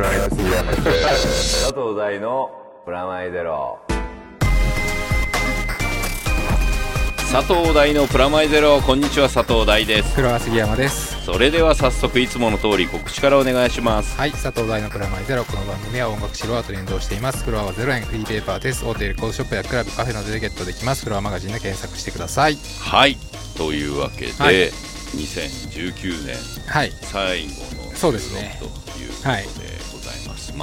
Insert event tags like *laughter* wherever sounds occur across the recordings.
プラネット杉山です。佐藤大のプラマイゼロ。佐藤大のプラマイゼロこんにちは。佐藤大です。黒川杉山です。それでは早速いつもの通り告知からお願いします。はい佐藤大のプラマイゼロ。この番組は音楽白アと連動しています。フロアは0円フリーペーパーです。大手レコードショップやクラブカフェなどでゲットできます。フロアマガジンで検索してください。はい。というわけで、はい。2019年。はい。最後のそうですねということで。はい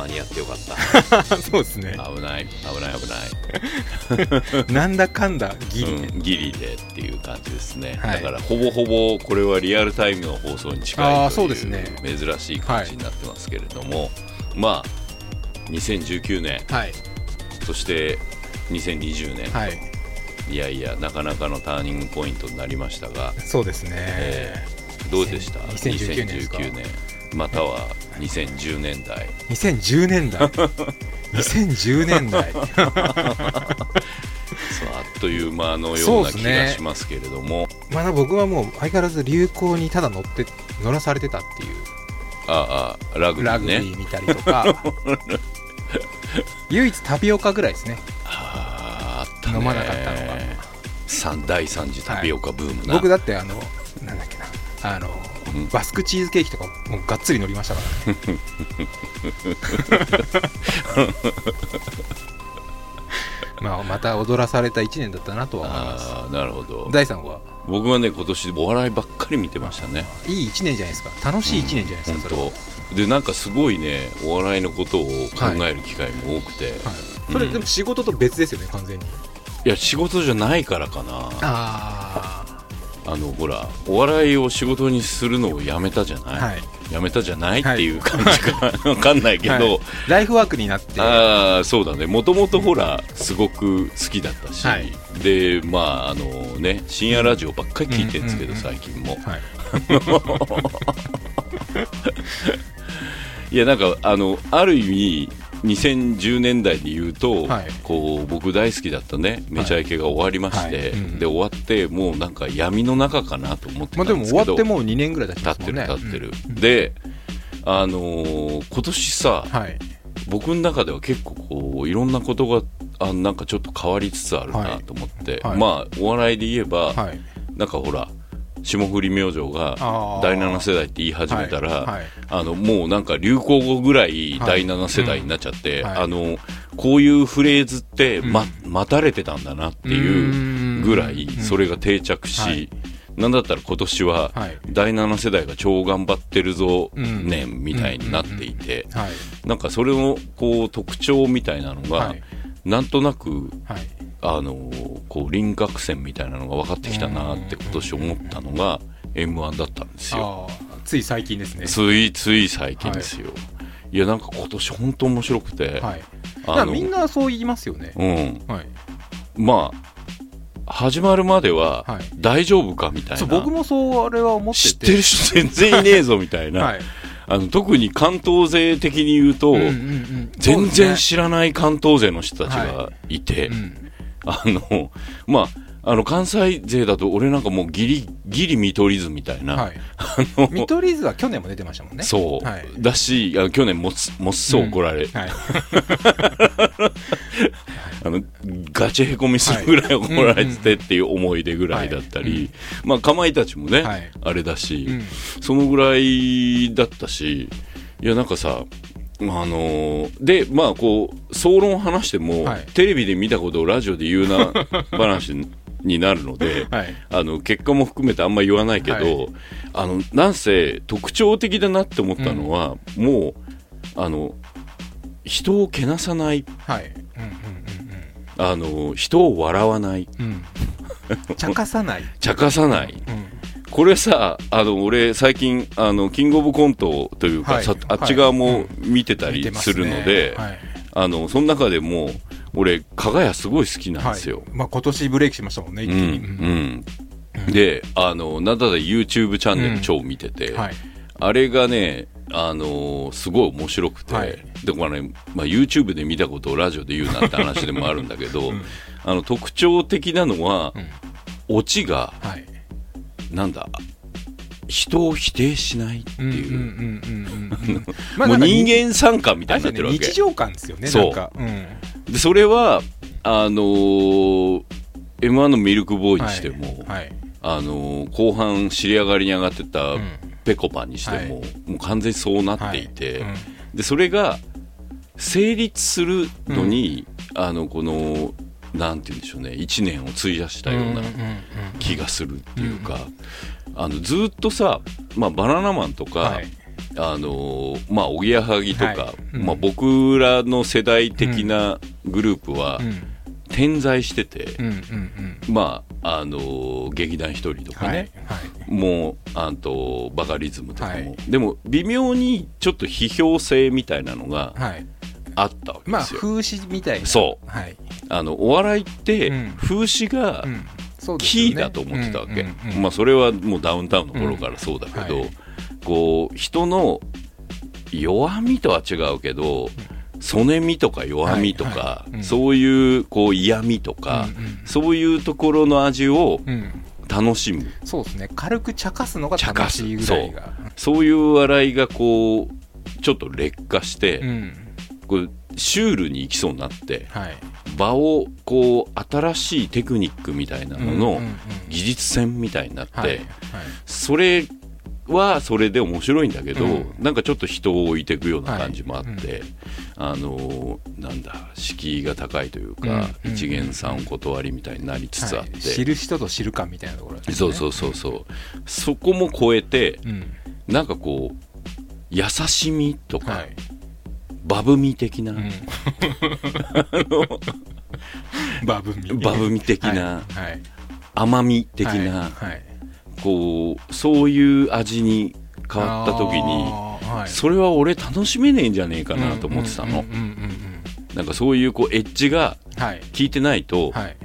間に合ってよかった。*laughs* そうですね。危ない。危ない危ない。*laughs* なんだかんだギリね、うん、ギリでっていう感じですね、はい。だからほぼほぼこれはリアルタイムの放送に近いという珍しい感じになってますけれども、まあ2019年はい。そして2020年と、はい。い、やいやなかなかのターニングポイントになりましたが、そうですね、えーどうでした？2019年ですか？2019年または2010年代。2010年代。*laughs* 2010年代。そうあっという間のような気がしますけれども、まだ僕はもう相変わらず流行にただ乗って乗らされてたっていう。ああラグビラグビーねー見たりとか。*laughs* 唯一タピオカぐらいですね。あーあったね。飲まなかったのが。三第3次タピオカブームな、僕だってあのなんだっけな。あの、うんバスクチーズケーキとかもうがっつり乗りましたから。ね *laughs* まあまた踊らされた1年だったなとは思います。なるほど。大さんは？僕はね今年お笑いばっかり見てましたね。いい1年じゃないですか。楽しい1年じゃないですか、それは、本当。でなんかすごいねお笑いのことを考える機会も多くて、い、はい、それでも仕事と別ですよね完全に。や仕事じゃないからかな。ああのほらお笑いを仕事にするのをやめたじゃない、あはい。やめたじゃないっていう感じか。*laughs* わかんないけど、はい。ライフワークになって。ああそうだね。もともとほらすごく好きだったし、はい。でまああのね深夜ラジオばっかり聞いてるんですけど、最近も。はい。*laughs* いやなんかあのある意味2010年代で言うと、はい。こう僕大好きだったねめちゃイケが終わりまして、はい。うんで終わってもうなんか闇の中かなと思ってまあでもたんですけど、終わってもう2年ぐらい経ってるますもんね。経ってる、であのー今年さ、僕の中では結構こういろんなことがあなんかちょっと変わりつつあるなはい。と思って、はい。まあお笑いで言えば、はい。なんかほら霜降り明星が第7世代って言い始めたら、はい。はい。あのもうなんか流行語ぐらい第7世代になっちゃって、はい。うんあのこういうフレーズって、まうん。待たれてたんだなっていうぐらいうん。それが定着し、はい。なんだったら今年ははい。第7世代が超頑張ってるぞうん。年みたいになっていて、はい。なんかそれのこう特徴みたいなのが、はい。なんとなくはいあのこう輪郭線みたいなのが分かってきたなって今年思ったのが m 1だったんですよ。つい最近ですね。ついつい最近ですよ。い、やなんか今年本当面白くて、はい。あのみんなそう言いますよね。うん。はい。まあ始まるまでははい。大丈夫かみたいな、そう僕もそうあれは思ってて。知ってる人全然いねえぞみたいな、はい。あの特に関東勢的に言うと、うんうんうん全然し知らない関東勢の人たちがいて、うんあの、まあ、あの、関西勢だと俺なんかもうギリ、ギリ見取り図みたいな、はい。あの、見取り図は去年も出てましたもんね。そう、はい。だし、去年もつ、もっそう怒られ、はい。*laughs* あの、ガチへこみするぐらい怒られててっていう思い出ぐらいだったり、まあ、かまいたちもね、はい。あれだし、うん。そのぐらいだったし、いや、なんかさ、まああので、まあ、こう、総論を話しても、はい。テレビで見たことをラジオで言うな *laughs* 話になるので、はい。あの、結果も含めてあんま言わないけど、はい。あの、なんせ特徴的だなって思ったのは、もう、あの、人をけなさない、はい。あの、人を笑わない、うんうんうん。*laughs* 茶化さない。茶化さない。うんこれさ、あの、俺、最近、あの、キングオブコントというか、はい。さあっち側もはい。見てたりすするので、ねはい。あの、その中でも、俺、加賀谷すごい好きなんですよ。はい。まあ今年ブレイクしましたもんね一気うん、にうん。うん。で、あの、なんだったら YouTube チャンネル超見てて、はい。あれがね、あのーすごい面白くて、はい。でこれね、まあ、YouTube で見たことをラジオで言うなって話でもあるんだけど、*laughs* あの特徴的なのは、うん。オチがはいなんだ人を否定しないってうんうんうんいう、うんうんうん。もう人間間参加みたいになってるわけ。日常感ですよね、そう。うん。でそれは、あのー、M1 のミルクボーイにしても、はい。あのー後半尻上がりに上がってたうんぺこぱにしても、もう完全にそうなっていて、はいでそれが成立するのに、あのこのなんて言うんでしょうね1年を費やしたような気がするっていうか、あのずっとさ、まあ、バナナマンとか、はい。あのーまあおぎやはぎとか、はい。うん。まあ、僕らの世代的なグループはうん。点在してて、まああのー劇団一人とかはい。ね、はい。もうあとバカリズムとかも、はい。でも微妙にちょっと批評性みたいなのがはいあったわけまあですよ、風刺みたいな。そう。はい。あのお笑いってうん。風刺がキーだと思ってたわけ、うんうんうん。まあそれはもうダウンタウンの頃からそうだけど、うん。はいこう人の弱みとは違うけどそねみとか弱みとか、はいはい。うん。そういうこう嫌味とか、うんうん。そういうところの味をうん。楽しむ。そうですね。軽く茶化すのが楽しいぐらいが。そういう笑いがこうちょっと劣化して、うんこうシュールに行きそうになってはい。場をこう新しいテクニックみたいなののうんうんうん技術戦みたいになって、はいはい。それはそれで面白いんだけど、うん。なんかちょっと人を置いていくような感じもあって、あのーなんだ敷居が高いというか、うん。一元さんお断りみたいになりつつあって、はい。知る人と知るかみたいなところですね。そうそうそうそう。そこも超えてうん。なんかこう優しみとか、はいバブみ的な、うん。*laughs* バブミ。バブみ的な、はい。はい甘み的な、はい。はい。こうそういう味に変わった時にそれは俺楽しめねえんじゃねえかなと思ってたの、なんかそういうこうエッジが効いてないと、はい。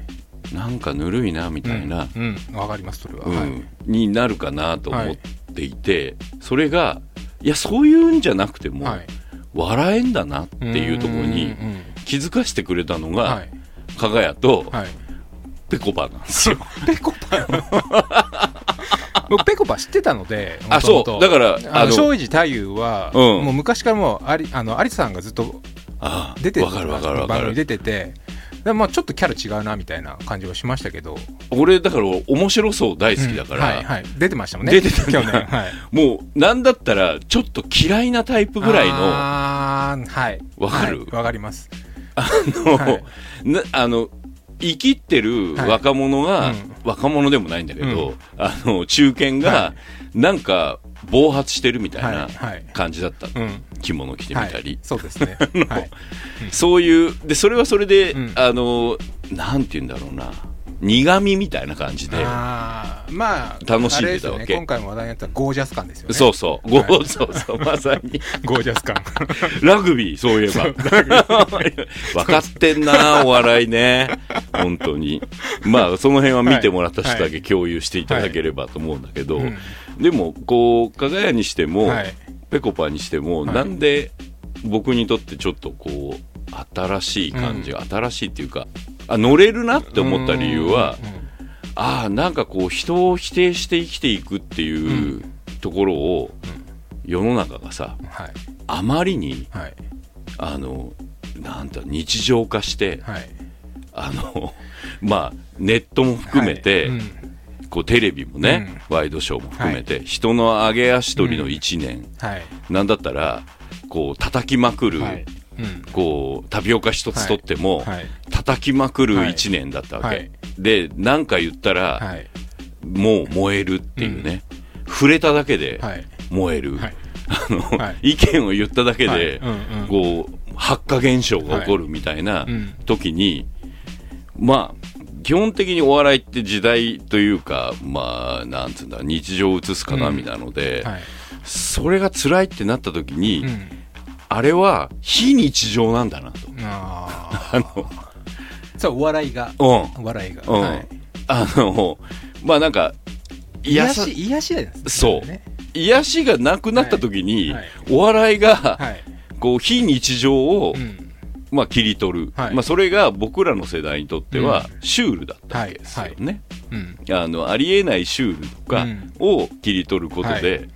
なんかぬるいなみたいな、うん。うん。わかりますそれは。うん。はいになるかなと思っていて、それがいやそういうんじゃなくても、はい笑えんだなっていうところに気づかせてくれたのが、うんはい。加賀谷とはい。ぺこぱなんですよ。ペコパ僕ペコパ知ってたのであそう。だからああのの庄司太夫は、うん。もう昔からもうありあの有田さんがずっとあ出てるわかるわかるわか番組る。出ててでまあちょっとキャラ違うなみたいな感じはしましたけど。俺だから面白そう大好きだから、うん。はいはい。出てましたもんね。出てた去年。はい。もうなんだったらちょっと嫌いなタイプぐらいの。あーはい。わかる？はいわ、かります。のはい。なあの生きってる若者が、はいうん。若者でもないんだけど、うん。あの中堅が、はなんか暴発してるみたいなはいはい。感じだった、うん。着物着てみたり、はい、そうですね。*laughs* はい。そういうでそれはそれで、うん。あのなんて言うんだろうな。苦味みたいな感じで。まあ楽しんでたわけ。ね。今回も話題になったゴージャス感ですよね。そうそう、ごはい。そうそう。*laughs* まさに。ゴージャス感。*laughs* ラグビーそういえば。分かってんなお笑いね。本当に。まあその辺は見てもらった人だけ共有していただければと思うんだけど、うんでもこう加賀谷にしても、はい。ぺこぱにしても、はい。なんで僕にとってちょっとこう新しい感じが、新しいっていうかあ乗れるなって思った理由は、うんうんああなんかこう人を否定して生きていくっていうところを、世の中がさはい。あまりにはい。あのなんだ日常化してはい。あの *laughs* まあネットも含めて、こうテレビもね、ワイドショーも含めて、人の上げ足取りの1年、はい。なんだったらこう叩きまくる、はい。うん。こうタピオカ一つ取っても、はい。叩きまくる1年だったわけ、はい。で何か言ったら、はい。もう燃えるっていうね、触れただけではい。燃える、はい。*laughs* あのはい。意見を言っただけで、はい。うんうん。こう発火現象が起こるみたいなうん。時に、まあ基本的にお笑いって時代というかまあなんつうんだ日常を映す鏡なので、はい。それが辛いってなった時に、うん。あれは非日常なんだなと。あ *laughs* あのーそうお笑いが。うん。お笑いが。うん。はい。あのまあなんか癒さし癒しですねそう。ね。癒しがなくなった時に、はい。はい。お笑いが、はい。こう非日常をうんまあ、切り取る、はい。まあ、それが僕らの世代にとってはシュールだったわけですよね、うん。あのありえないシュールとかうん。を切り取ることで、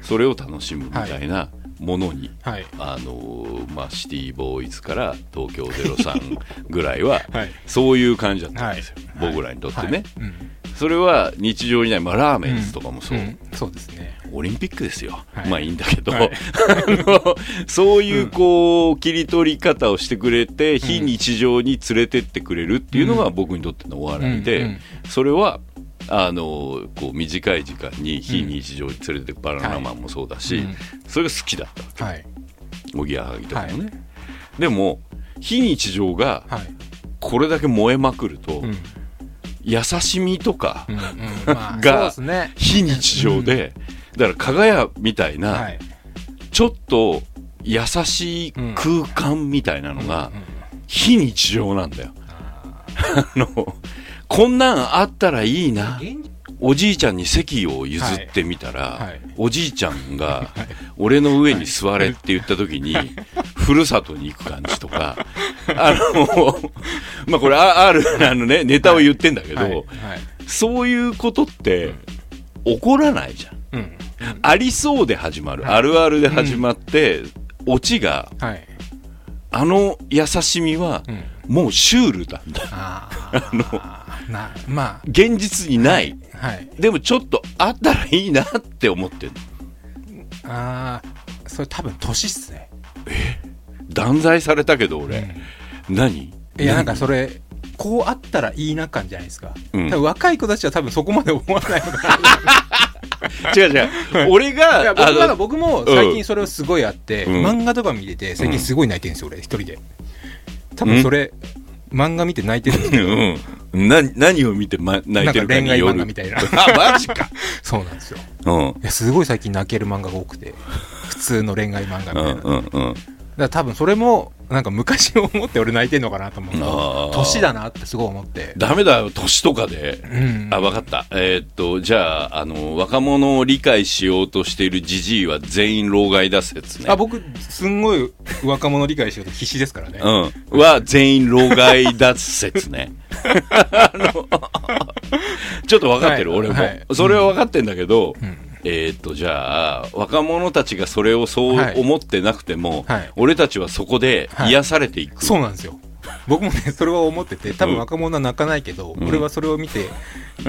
それを楽しむみたいなものに、はい。あのーまあ、シティボーイズから東京03 *laughs* ぐらいは、はい。そういう感じだったんですよ、はい。僕らにとってね、はい。うん。それは日常にない、まあ、ラーメンズとかもそう、ん。そうですね。オリンピックですよ、はい。まあいいんだけど、*laughs* そういうこう、切り取り方をしてくれて、非日常に連れてってくれるっていうのが僕にとってのお笑いで、それはあのこう短い時間に非日常に連れてくバナナマンもそうだし、うんそれが好きだったはい。おぎやはぎとかもね、はい。でも非日常がはい。これだけ燃えまくると、うん。優しみとか、うんうん。まあが非日常で、だから加賀屋みたいな、はい。ちょっと優しい空間みたいなのが非日常なんだよ。あ *laughs* の、こんなんあったらいいな。おじいちゃんに席を譲ってみたら、はい。はい。おじいちゃんが、俺の上に座れって言った時に、*laughs* ふるさとに行く感じとか、あの、まあこれあある、あのね、ネタを言ってんだけど、はい。はい。そういうことって、起こらないじゃん。うん。ありそうで始まる、あるあるで始まって、オチが、はい。あの優しみは、うん。もうシュールなんだ。あ *laughs* あなま現実にない。あはい。でもちょっとあったらいいなって思ってるああそれ多分年っすね。断罪されたけど俺、何？いやなんかそれこうあったらいいな感じゃないですか、うん。多分若い子たちは多分そこまで思わないのかな。*laughs* 違う違う。俺が、僕あのなんか僕も最近それをすごいあって、うん。漫画とか見てて最近すごい泣いてるんですよ俺一人で。多分それ、漫画見て泣いてるんですけど。うん。な、何を見て、ま、泣いてるかによる。なんか恋愛漫画みたいなあ、マジか。そうなんですようん。いやすごい最近泣ける漫画が多くて *laughs* 普通の恋愛漫画みたいな、うんうんうん。だから多分それもなんか昔を思って俺泣いてんのかなと思うあー年だなってすごい思ってダメだよ、年とかで。うんあ、わかった。えーっと、じゃあ、あの、若者を理解しようとしているじじいは全員老害だ説ね。あ僕すんごい若者理解しようと必死ですからね、うん。は全員老害だ説ね。あ *laughs* のちょっと分かってる、はい俺も、はい。それは分かってんだけど、ん。えーっと、じゃあ、若者たちがそれをそうはい。思ってなくても、はい。俺たちはそこで癒されていく。そうなんですよ僕もねそれは思ってて多うん。分若者は泣かないけど、ん。俺はそれを見て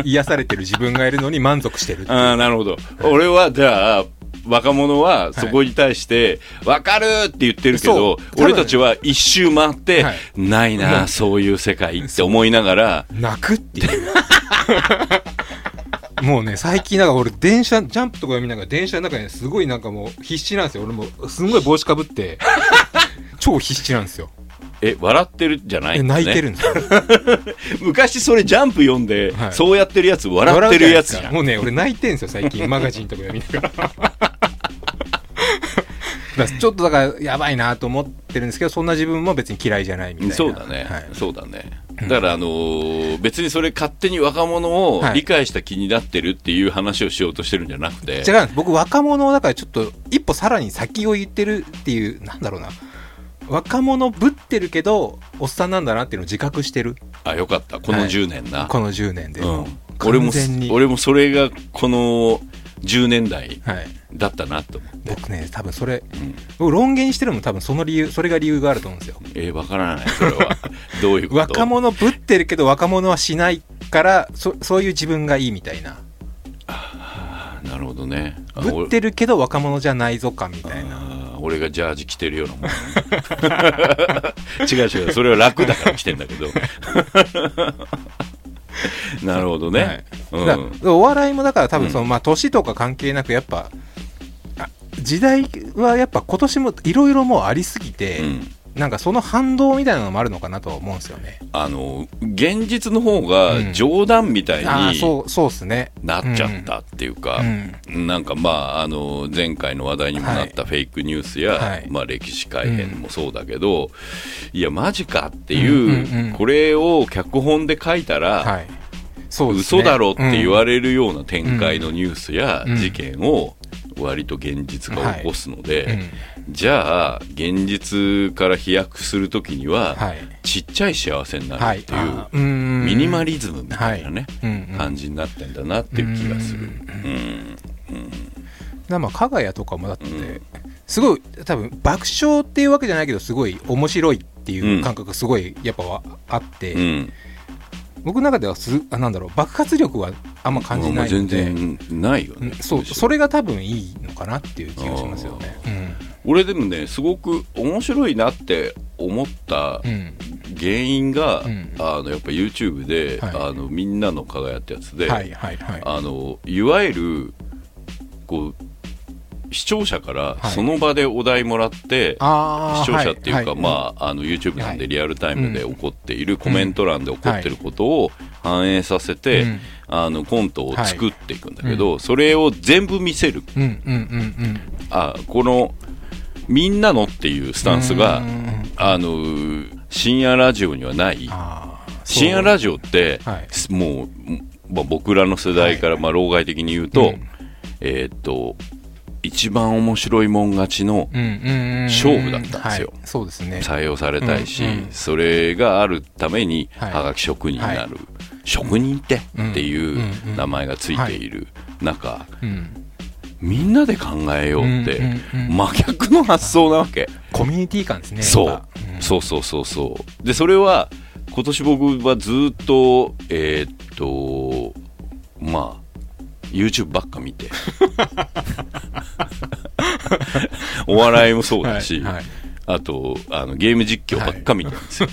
癒されてる自分がいるのに満足してるってああ、なるほど。俺は、じゃあ、若者はそこに対して、わかるって言ってるけど俺たちは一周回って、はい。ないな、そういう世界って思いながら、泣くっていう。もうね最近なんか俺電車ジャンプとか見ながら電車の中ですごいなんかもう必死なんですよ。俺もすんごい帽子かぶって。*laughs* 超必死なんですよえ、笑ってるじゃないね。泣いてるんですよ昔それジャンプ読んで、はい。そうやってるやつ笑ってるやつもうね俺泣いてんですよ最近。*laughs* マガジンとか見なが *laughs* ら。ちょっとだからやばいなと思ってるんですけどそんな自分も別に嫌いじゃないみたいな。そうだね、はい。そうだね。だから、あのー別にそれ勝手に若者をはい。理解した気になってるっていう話をしようとしてるんじゃなくて、違うんです。僕若者だからちょっと一歩さらに先を言ってるっていうなんだろうな若者ぶってるけどおっさんなんだなっていうのを自覚してる。あ、よかった、このはい10年な。この10年で、うん、俺も完全に。俺もそれがこの10年代はい。だったなと思う、僕ね多分それうん。僕論言にしてるのも多分その理由それが理由があると思うんですよ。えー、わからないそれは。*laughs* どういうこと？若者ぶってるけど若者はしないからそそういう自分がいいみたいな。なるほどね。あぶってるけど若者じゃないぞ感みたいな。あ俺がジャージ着てるようなもん。*laughs* 違う違うそれは楽だから着てんだけど。*laughs* なるほどね、はい。だからお笑いもだから多分その、まあ年とか関係なくやっぱあ時代はやっぱ今年もいろいろもうありすぎて、うんなんかその反動みたいなのもあるのかなとは思うんですよね。あの現実の方が冗談みたいにそうそうですね。なっちゃったっていうか、うん。なんかまああの前回の話題にもなったフェイクニュースや、はい。まあ、歴史改変もそうだけど、いやマジかってうんいう、うんうんこれを脚本で書いたら、はい。そうね。嘘だろって言われれるような展開のニュースやうん事件を割と現実化を起こすので、うんじゃあ現実から飛躍するときには、はい。ちっちゃい幸せになはいるっていう、あー。うん。ミニマリズムみたいなね、うんうん感じになってんだなっていう気がする。うん。だまあ加賀谷とかもだって、すごい多分爆笑っていうわけじゃないけどすごい面白いっていう感覚がすごいやっぱはあって、うん。僕の中ではすあなんだろう爆発力はあんま感じないので、然ないよね。うんそうそれが多分いいのかなっていう気がしますよね。俺でもねすごく面白いなって思った原因が、うん。あのやっぱ YouTube で、はい。あのみんなの輝ってやつで、はいはいはい。あのいわゆるこう視聴者からはい。その場でお題もらって、あー視聴者っていうか、はいはい。まあ、あの YouTube なんではい。リアルタイムで起こっている、コメント欄で起こっていることを反映させて、うん。あのコントを作っていくんだけど、それを全部見せる。あこのみんなのっていうスタンスがあの深夜ラジオにはない。深夜ラジオって、はい。もう、まあ、僕らの世代から、まあ、老害的に言うと、うん。えーっと一番面白いもん勝ちの勝負だったんですよ。はい。そうですね。採用されたいし、うんうん。それがあるためにはい。はがき職人になる、職人ってっていう名前がついている中、うんみんなで考えようって、真逆の発想なわけ。コミュニティ感ですね。そう。そうそうそうそう。でそれは今年僕はずっとえーっとまあ YouTube ばっか見て。*laughs* お笑いもそうだし、はいはい。あとあのゲーム実況ばっか見てるんですよ、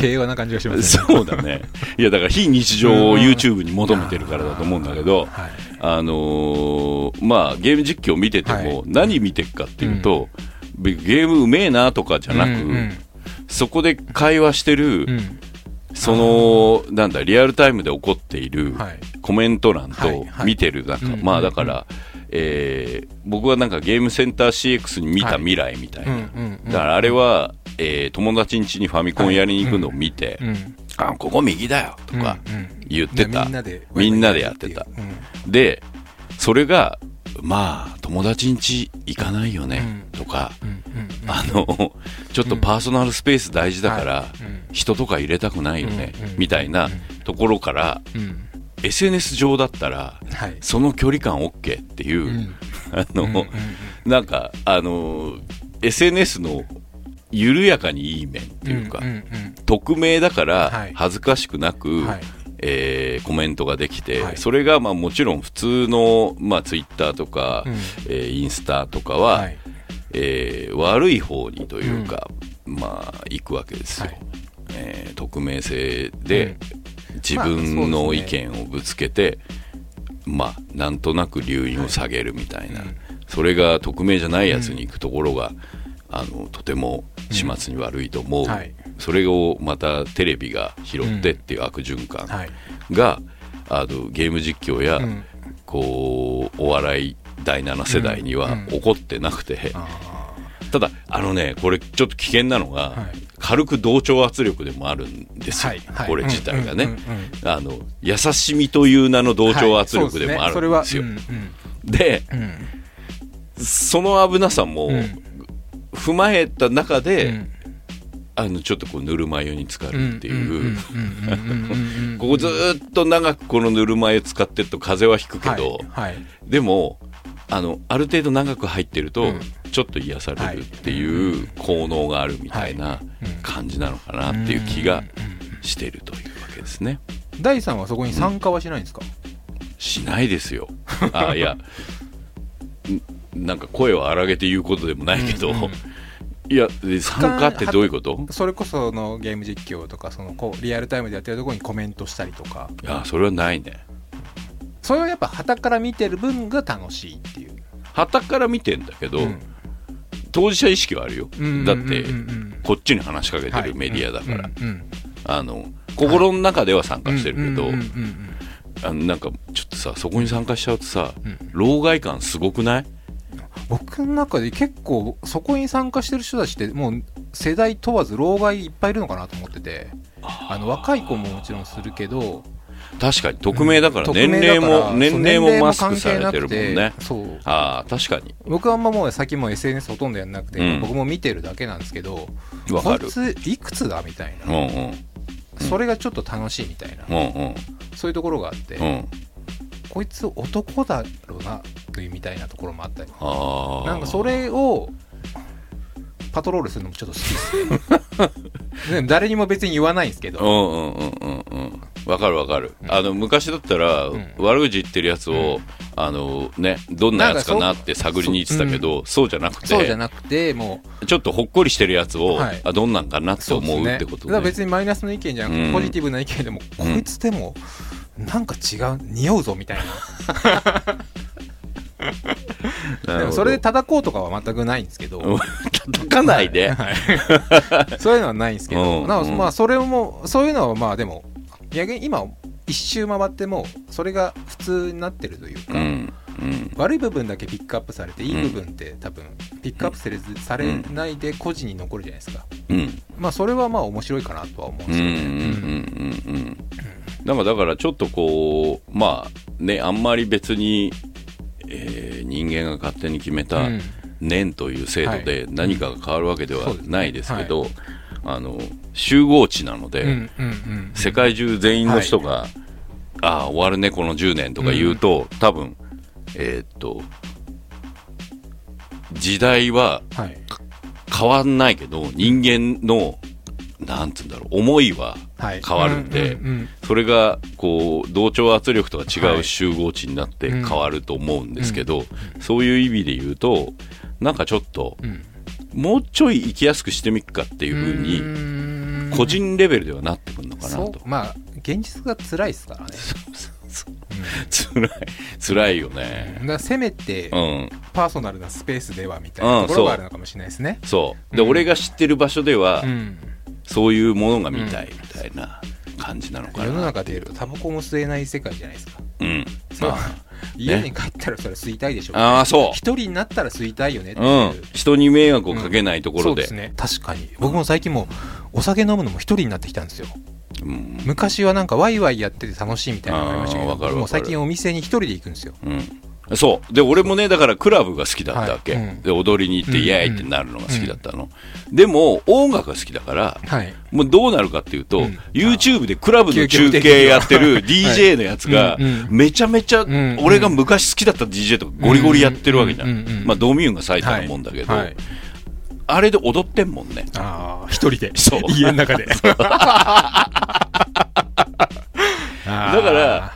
平和な感じがしますね。そうだね。いやだから非日常を YouTube に求めてるからだと思うんだけど、はいあのーまあゲーム実況見ててもはい。何見てるかっていうと、べゲームうめえなとかじゃなく、うんうん。そこで会話してる、うん。そのなんだリアルタイムで起こっているはい。コメント欄とはいはい。見てる中、うんまあだから、えー僕はなんかゲームセンター CX に見た未来みたいな、だからあれは、えー友達ん家にファミコンやりに行くのを見て、うん。あここ右だよとかうんうん。言ってた、みんなでみんなでやってた。うん。でそれがまあ友達ん家行かないよね、とか、うんうんあのちょっとパーソナルスペース大事だから、はい。うん。人とか入れたくないよね、うんうん。みたいなところから、うん、SNS 上だったらはい。その距離感 OK っていう、ん。あの、うんうんなんかあの SNS の緩やかにいい面っていうか、んん匿名だからはい。恥ずかしくなく、はい。えーコメントができて、はい。それがまあもちろん普通の、まあ、ツイッターとか、うん。えーインスタとかは、はい。えー悪い方にというか、まあ行くわけですよ、はい。えー匿名性で、うん。自分の意見をぶつけて、まあなんとなく留飲を下げるみたいな、うん。それが匿名じゃないやつに行くところが、あのとても始末に悪いと思う、はい。それをまたテレビが拾ってっていう悪循環はい。が、あのゲーム実況や、うん。こうお笑い第7世代にはうん。起こってなくて、あただあのねこれちょっと危険なのが、はい。軽く同調圧力でもあるんですよ、これ自体がね、うん。うん。うん。あの優しみという名の同調圧力でもあるんですよ、でねその危なさもうん踏まえた中で、うん。あのちょっとこうぬるま湯に浸かるっていう、うここずーっと長くこのぬるま湯使ってると風邪はひくけど、はいはい。でもあのある程度長く入ってると、うん。ちょっと癒されるっていう効能があるみたいな感じなのかなっていう気がしてるというわけですね。第3はそこに参加はしないんですか、しないですよ。あいや。ん *laughs* なんか声を荒げて言うことでもないけど、うんうん。いやで参加ってどういうこと？それこそのゲーム実況とかそのこうリアルタイムでやってるところにコメントしたりとか。いやそれはないね。それはやっぱ旗から見てる分が楽しいっていう、旗から見てんだけど、うん。当事者意識はあるよ。うんだって、うんうん。うんこっちに話しかけてるメディアだから、うんうんあの心の中では参加してるけど、うんうんうんうん。あのなんかちょっとさそこに参加しちゃうとさ、うん。老害感すごくない？僕の中で結構そこに参加してる人たちってもう世代問わず老害いっぱいいるのかなと思っててあの若い子ももちろんするけど確かに匿名だから匿年齢も年齢もマスクされてるもんね。年齢も関係なくてそう。ああ確かに。僕はあんまもう最近もう SNS ほとんどやんなくて、うん。僕も見てるだけなんですけどこいついくつだみたいな、うん。うん。それがちょっと楽しいみたいな、うんうん。そういうところがあって、うん。こいつ男だろうなみたいなところもあったり。なんかそれをパトロールするのもちょっと好きです。*laughs* 誰にも別に言わないんですけど、うんうんうんうんうん。わかるわかる、あの昔だったら、ん。悪口言ってるやつを、あのねどんなやつかなって探りに行ってたけどそう,、じゃなくてそうじゃなくてもうちょっとほっこりしてるやつを、はい。あどんなんかなって思うってことねだから別にマイナスの意見じゃなくて、うん。ポジティブな意見でも、こいつでもなんか違う匂うぞみたいな *laughs* でもそれで叩こうとかは全くないんですけど、うん。叩かないで、はい。そういうのはないんですけど、うん。うん。なまあそれもそういうのはまあでも逆に今一周回ってもそれが普通になってるというか、うん。うん。悪い部分だけピックアップされていい部分って多分ピックアップされずされないで個人に残るじゃないですか、うん。まあそれはまあ面白いかなとは思うんですよね、だからちょっとこうまあねあんまり別に、えー人間が勝手に決めたうん。年という制度で何かが変わるわけではないですけど、あの集合値なので、うんうんうん世界中全員の人が、ああ終わるねこの10年とか言うと、多分えーっと時代ははい。変わんないけど人間のなんつうんだろう思いははい。変わるんで、それがこう同調圧力とはい。う集合値になってうん。変わると思うんですけど、そういう意味で言うとなんかちょっとうん。もうちょい生きやすくしてみっかっていうふうにに個人レベルではなってくるのかなと。まあ現実が辛いですからね。*laughs* 辛い辛いよね。だせめてうん。パーソナルなスペースではみたいなところがあるのかもしれないですね。そう。で、うん。俺が知ってる場所では、うんそういうものが見たいみたいな感じなのかな世の中でタバコも吸えない世界じゃないですか。うん。そう。ま家に帰ったらそれ吸いたいでしょ。ああーそう。一人になったら吸いたいよねってういう、ん。人に迷惑をかけないところで,、そうですね。確かに。僕も最近もうお酒飲むのも一人になってきたんですよ。うん。昔はなんかワイワイやってて楽しいみたいなのがありましたけどもう最近お店に一人で行くんですよ。うんそう。で俺もねだからクラブが好きだったわけ、はい。うんで踊りに行ってうん。イエーイってなるのが好きだったの、でも音楽が好きだからはい。もうどうなるかっていうと、うん。YouTube でクラブの中継やってる DJ *laughs* のやつがうん。うん。めちゃめちゃん。俺が昔好きだった DJ とかゴリゴリやってるわけじゃうん。うん。うん。うん。ん。まあドミューンが最多なもんだけど、はい。あれで踊ってんもんね。ああ一人で。そう。家の中で。*laughs* だ *laughs* だから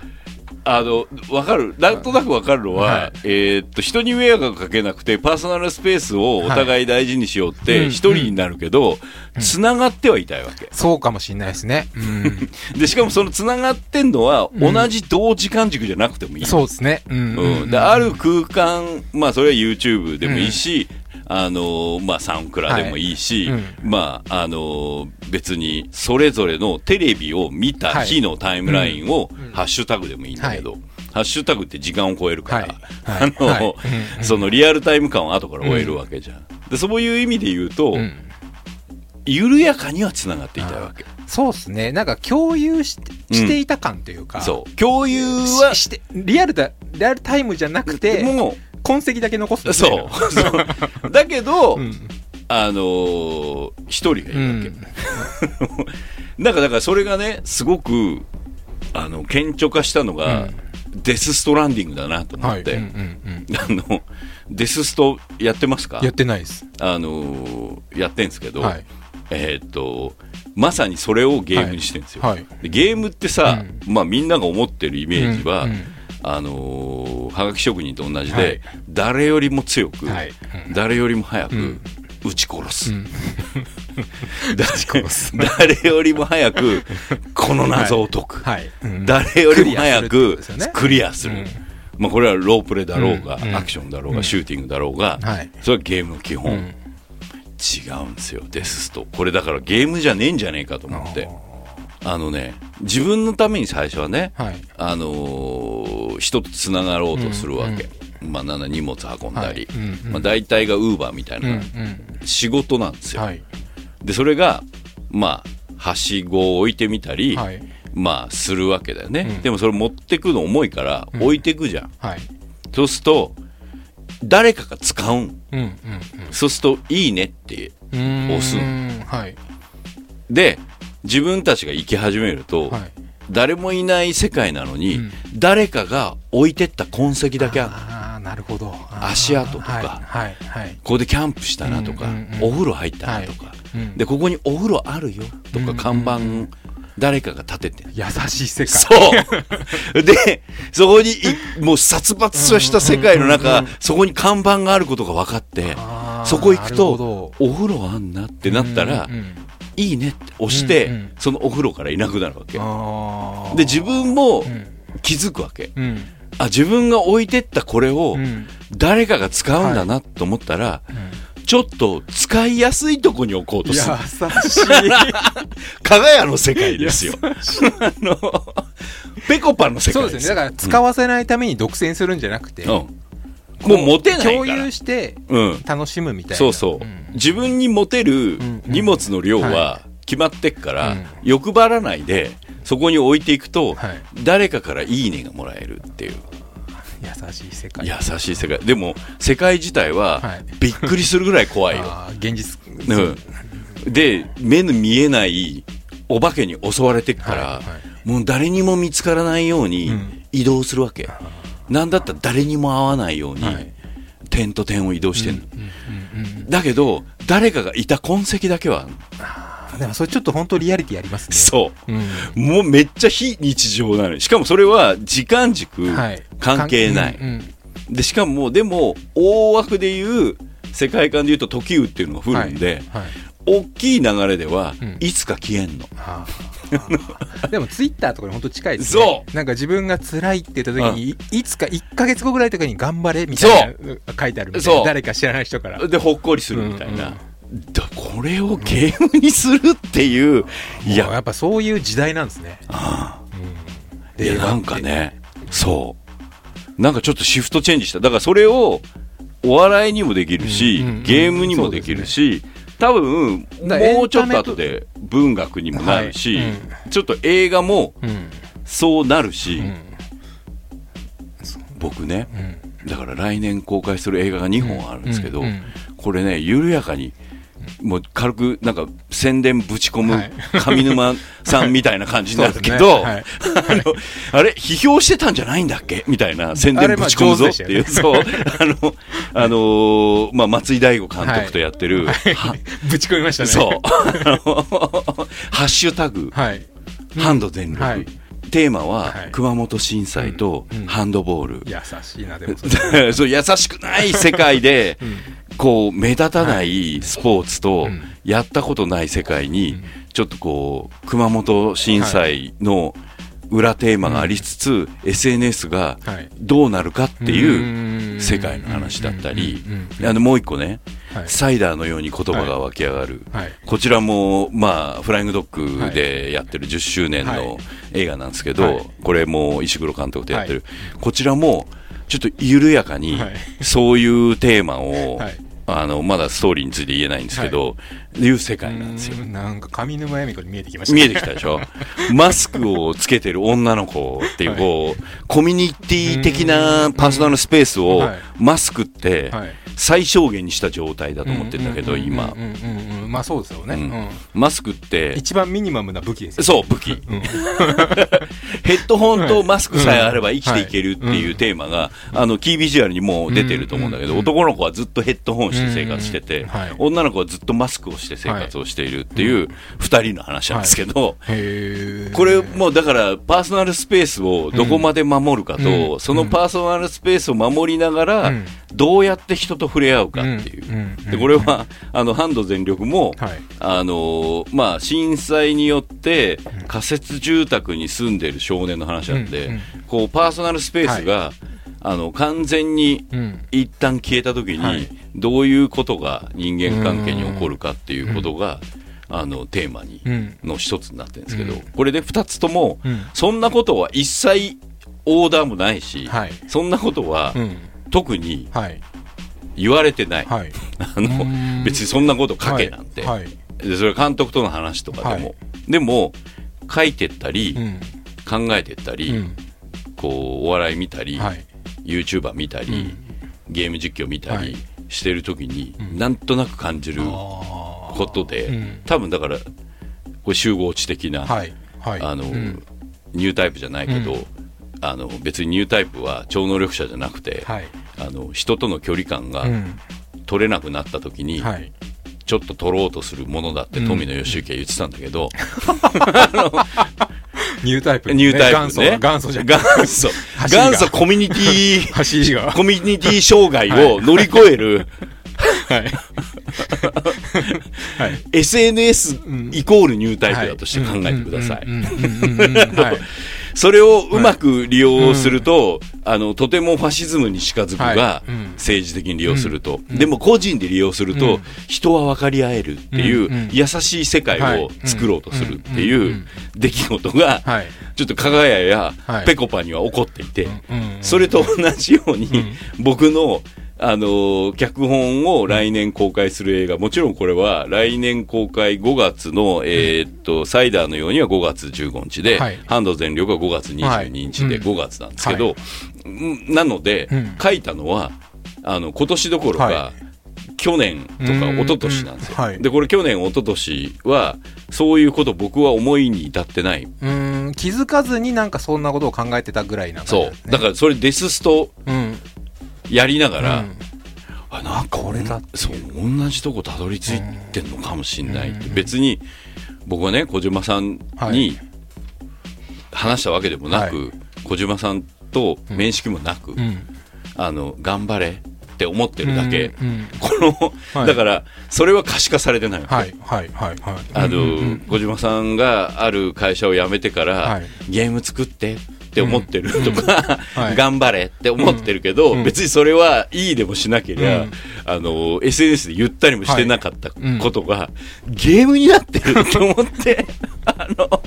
あの、わかる。なんとなくわかるのは、はいえーっと、人に迷惑をかけなくて、パーソナルスペースをお互い大事にしようっはいて、うん一人になるけど、つながってはいたいわけ。そうかもしれないですね。うん。で、しかもそのつながってんのは、うん同じ同時間軸じゃなくてもいい。そうですね。うんうん。で、ある空間、まあ、それは YouTube でもいいし、あのーまあ、サンクラでもいいし、はい。まあ、あのー別に、それぞれのテレビを見た日のタイムラインを、ハッシュタグでもいいんだけど、ハッシュタグって時間を超えるから、はい。はい。あの、はい。うん。そのリアルタイム感を後から終えるわけじゃん。で、そういう意味で言うと、うん。緩やかには繋がっていたわけ。そうですね。なんか共有してしていた感というか。そう。共有はし、して、リアルだ、リアルタイムじゃなくて、も痕跡だけ残すう、そう。そ *laughs* うだけど、うん。あのー一人がいるわけ。うん。*laughs* なんかだからそれがね、すごく、あの、顕著化したのが、デスストランディングだなと思はい。って、うんうんうん。*laughs* あの、デスストやってますか？やってないです。あのーやってんすけど、はい。えーっと、まさにそれをゲームにしてるんですよ。はい。でゲームってさ、まあみんなが思ってるイメージは、うんうんあのーはがき職人と同じで、はい誰よりも強く、はい誰よりも早く、ん撃ち殺す。うん *laughs* 誰 *laughs* 誰よりも早く、この謎を解く。はい。うん誰よりも早くクリアする。まあこれはロープレだろうが、うんうんアクションだろうが、シューティングだろうが、はい。それはゲームの基本。うん違うんですよ、デススト。これだからゲームじゃねえんじゃねえかと思って。あのね、自分のために最初はね、はい。あのー人とつながろうとするわけ。まあ、なんだ荷物運んだり、はいうんうん。まあ、大体がウーバーみたいうんうなん。仕事なんですよ。はい。で、それが、まあ、はしごを置いてみたり、はい。まあするわけだよね、うん。でもそれ持ってくの重いから置いてくじゃん、はい。そうすると誰かが使うん。うんうんそうすると「いいね」ってうん押すうんはい。で自分たちが行き始めると、はい。誰もいない世界なのに、うん。誰かが置いてった痕跡だけある。ああなるほど。足跡とか。はい。はい。はい。ここでキャンプしたなとか、うんうんうんお風呂入ったなとか、うん。でここにお風呂あるよとかうん看板、うん。うん誰かが立てて。る優しい世界。そう。でそこにいもう殺伐とした世界の中、うんうんそこに看板があることが分かってそこ行くとほお風呂あんなってなったら、うんうんうんいいねって押して、うんうん。そのお風呂からいなくなるわけで自分もうん気づくわけ、うん。あ自分が置いてったこれをうん。誰かが使うんだなと思ったら、ちょっと使いやすいとこに置こうと優する。しい。*laughs* 加賀屋の世界ですよ。あのペコパの世界です。すそうでね。だから使わせないために独占するんじゃなくて、うん、もう持てないから。共有してうん。楽しむみたいな。そうそう、ん。自分に持てるん荷物の量はは決まってっから、うん。欲張らないでそこに置いていくと、はい。誰かから「いいね」がもらえるっていう。優しい世界。優しい世界。でも世界自体ははい。びっくりするぐらい怖いよ、*laughs* 現実。うん、で目の見えないお化けに襲われてっから、はいはい。もう誰にも見つからないようにうん。移動するわけ、なんだったら誰にも会わないように、はい。点と点を移動してんの、うんうんうんだけど誰かがいた痕跡だけはでもそれちょっと本当リアリティありますね。そう。うん。もうめっちゃ非日常なのよ。しかもそれは時間軸はい。関係ない、うんうん。でしかもでも大枠で言う世界観で言うと時雨っていうのが降るんで、はい。はい大きい流れでは、うん。いつか消えんの。あー。*laughs* でもツイッターとかに本当近いですね。そなんか自分が辛いって言った時にいいつか1か月後ぐらいとかに頑張れみたいな書いてあるみたいそう。な誰か知らない人から。でほっこりするみたいな、うんうん。だこれをゲームにするっていういや。いややっぱそういう時代なんですね。いやなんかねそう。なんかちょっとシフトチェンジした。だからそれをお笑いにもできるし、うんうんうん。ゲームにもできるし、多分もうちょっと後で文学にもなるし、はい。ちょっと映画もうん。そうなるし、うん。僕ねうん。だから来年公開する映画が2本あるんですけど、うん。うん。これね緩やかにもう軽くなんか宣伝ぶち込むはい。上沼さんみたいな感じになるけど、あれ批評してたんじゃないんだっけ？みたいな宣伝ぶち込むぞ。っていう、*laughs* そう。あのあのーまあ松井大悟監督とやってる、はぶち込みましたね。そう。あのハッシュタグはい。ハンド全力、はいテーマははい。熊本震災とハンドボール、優しいなでもそ *laughs* う優しくない世界で、ん。こう目立たないスポーツとうん。やったことない世界にちょっとこう熊本震災の裏テーマがありつつ、SNS がはい。どうなるかっていうう世界の話だったりあのもう一個ねはいサイダーのように言葉が湧き上がる、はい。こちらも、まあ、フライングドッグでやってる10周年はい。の映画なんですけど、はい。これも石黒監督でやってる、こちらもちょっと緩やかにはい。そういうテーマを、はい。あのまだストーリーについて言えないんですけど、い。う世界なんですよ。うんなんか上沼恵美子に見えてきました見えてきたでしょ？マスクをつけてる女の子っていう、はい。こう、コミュニティ的なパーソナルスペースをはい。マスクってはい最小限にした状態だと思ってるんだけど、今。まあそうですよね、うんマスクって、一番ミニマムな武器ですよそう、武器。ヘッドホンとマスクさえあれば生きていけるっていうテーマが、あの、キービジュアルにもう出てると思うんだけど、男の子はずっとヘッドホンして生活してて、女の子はずっとマスクをして生活をしているっていう二人の話なんですけど、これもうだからパーソナルスペースをどこまで守るかと、そのパーソナルスペースを守りながらどうやって人と触れ合うかっていう、うんうんでこれはあのハンド全力も、はい。あのーまあ、震災によって仮設住宅に住んでる少年の話なんで、うんうん。こうパーソナルスペースが、あの完全にうん。一旦消えた時に、はい。どういうことが人間関係に起こるかっていうことが、あのテーマに、うん。の一つになってるんですけど、うん。これで2つとも、うん。そんなことは一切オーダーもないし、はい。そんなことはうん特にはい。言われてない、はい。あのうん。別にそんなこと書けなんて、はい。でそれは監督との話とかでも、はい。でも書いてったり、うん。考えてったり、うん。こうお笑い見たり、はい。YouTuber 見たり、うん。ゲーム実況見たりはい。してる時に、ん。なんとなく感じるあことで、うん。多分だからこれ集合値的な、あのうん。ニュータイプじゃないけど、うんあの別にニュータイプは超能力者じゃなくて、はい。あの人との距離感がうん。取れなくなった時に、はい。ちょっと取ろうとするものだって富野義行は言ってたんだけど、*laughs* ニュータイプニュータイプね。元祖元祖じゃん。元祖。元祖コミュニティ *laughs* 走りが。コミュニティ障害を乗り越える、はい。はい。*laughs* SNS イコールニュータイプだとして考えてください。うんうんうんうんうんはいそれをうまく利用すると、あの、とてもファシズムに近づくが、はい。うん。政治的に利用すると、でも個人で利用すると、うん。人は分かり合えるっていう、うん。うん。優しい世界を作ろうとするっていううん。うん。うん。出来事が、はい。ちょっと加賀谷やはい。ぺこぱには起こっていて、うん。それと同じように、ん。僕の、あのー脚本を来年公開する映画、もちろんこれは来年公開5月の、えーっと、サイダーのようには5月15日で、はい。ハンド全力は5月22日ではい。5月なんですけど、うん。なので、うん。書いたのは、あの、今年どころか、は去年とかうん一昨年なんですよ。で、これ去年、一昨年は、そういうこと僕は思いに至ってない。気づかずになんかそんなことを考えてたぐらいなんそう。だからそれデスストらうんやりながら、うん。あなんかこれだそう同じとこたどり着いてんのかもしんないって、別に僕はね小島さんはにい。話したわけでもなく、は小島さんと面識もなく、うん。あの頑張れって思ってるだけ、うんうん。この、はい。だからそれは可視化されてないわけ、はいはいあの、うんうん小島さんがある会社を辞めてから、はい。ゲーム作ってって思ってるとか、はい。頑張れって思ってるけど、うん。別にそれはいいでもしなけりゃ、うんあの SNS で言ったりもしてなかったことが、ゲームになってるって思って *laughs* あの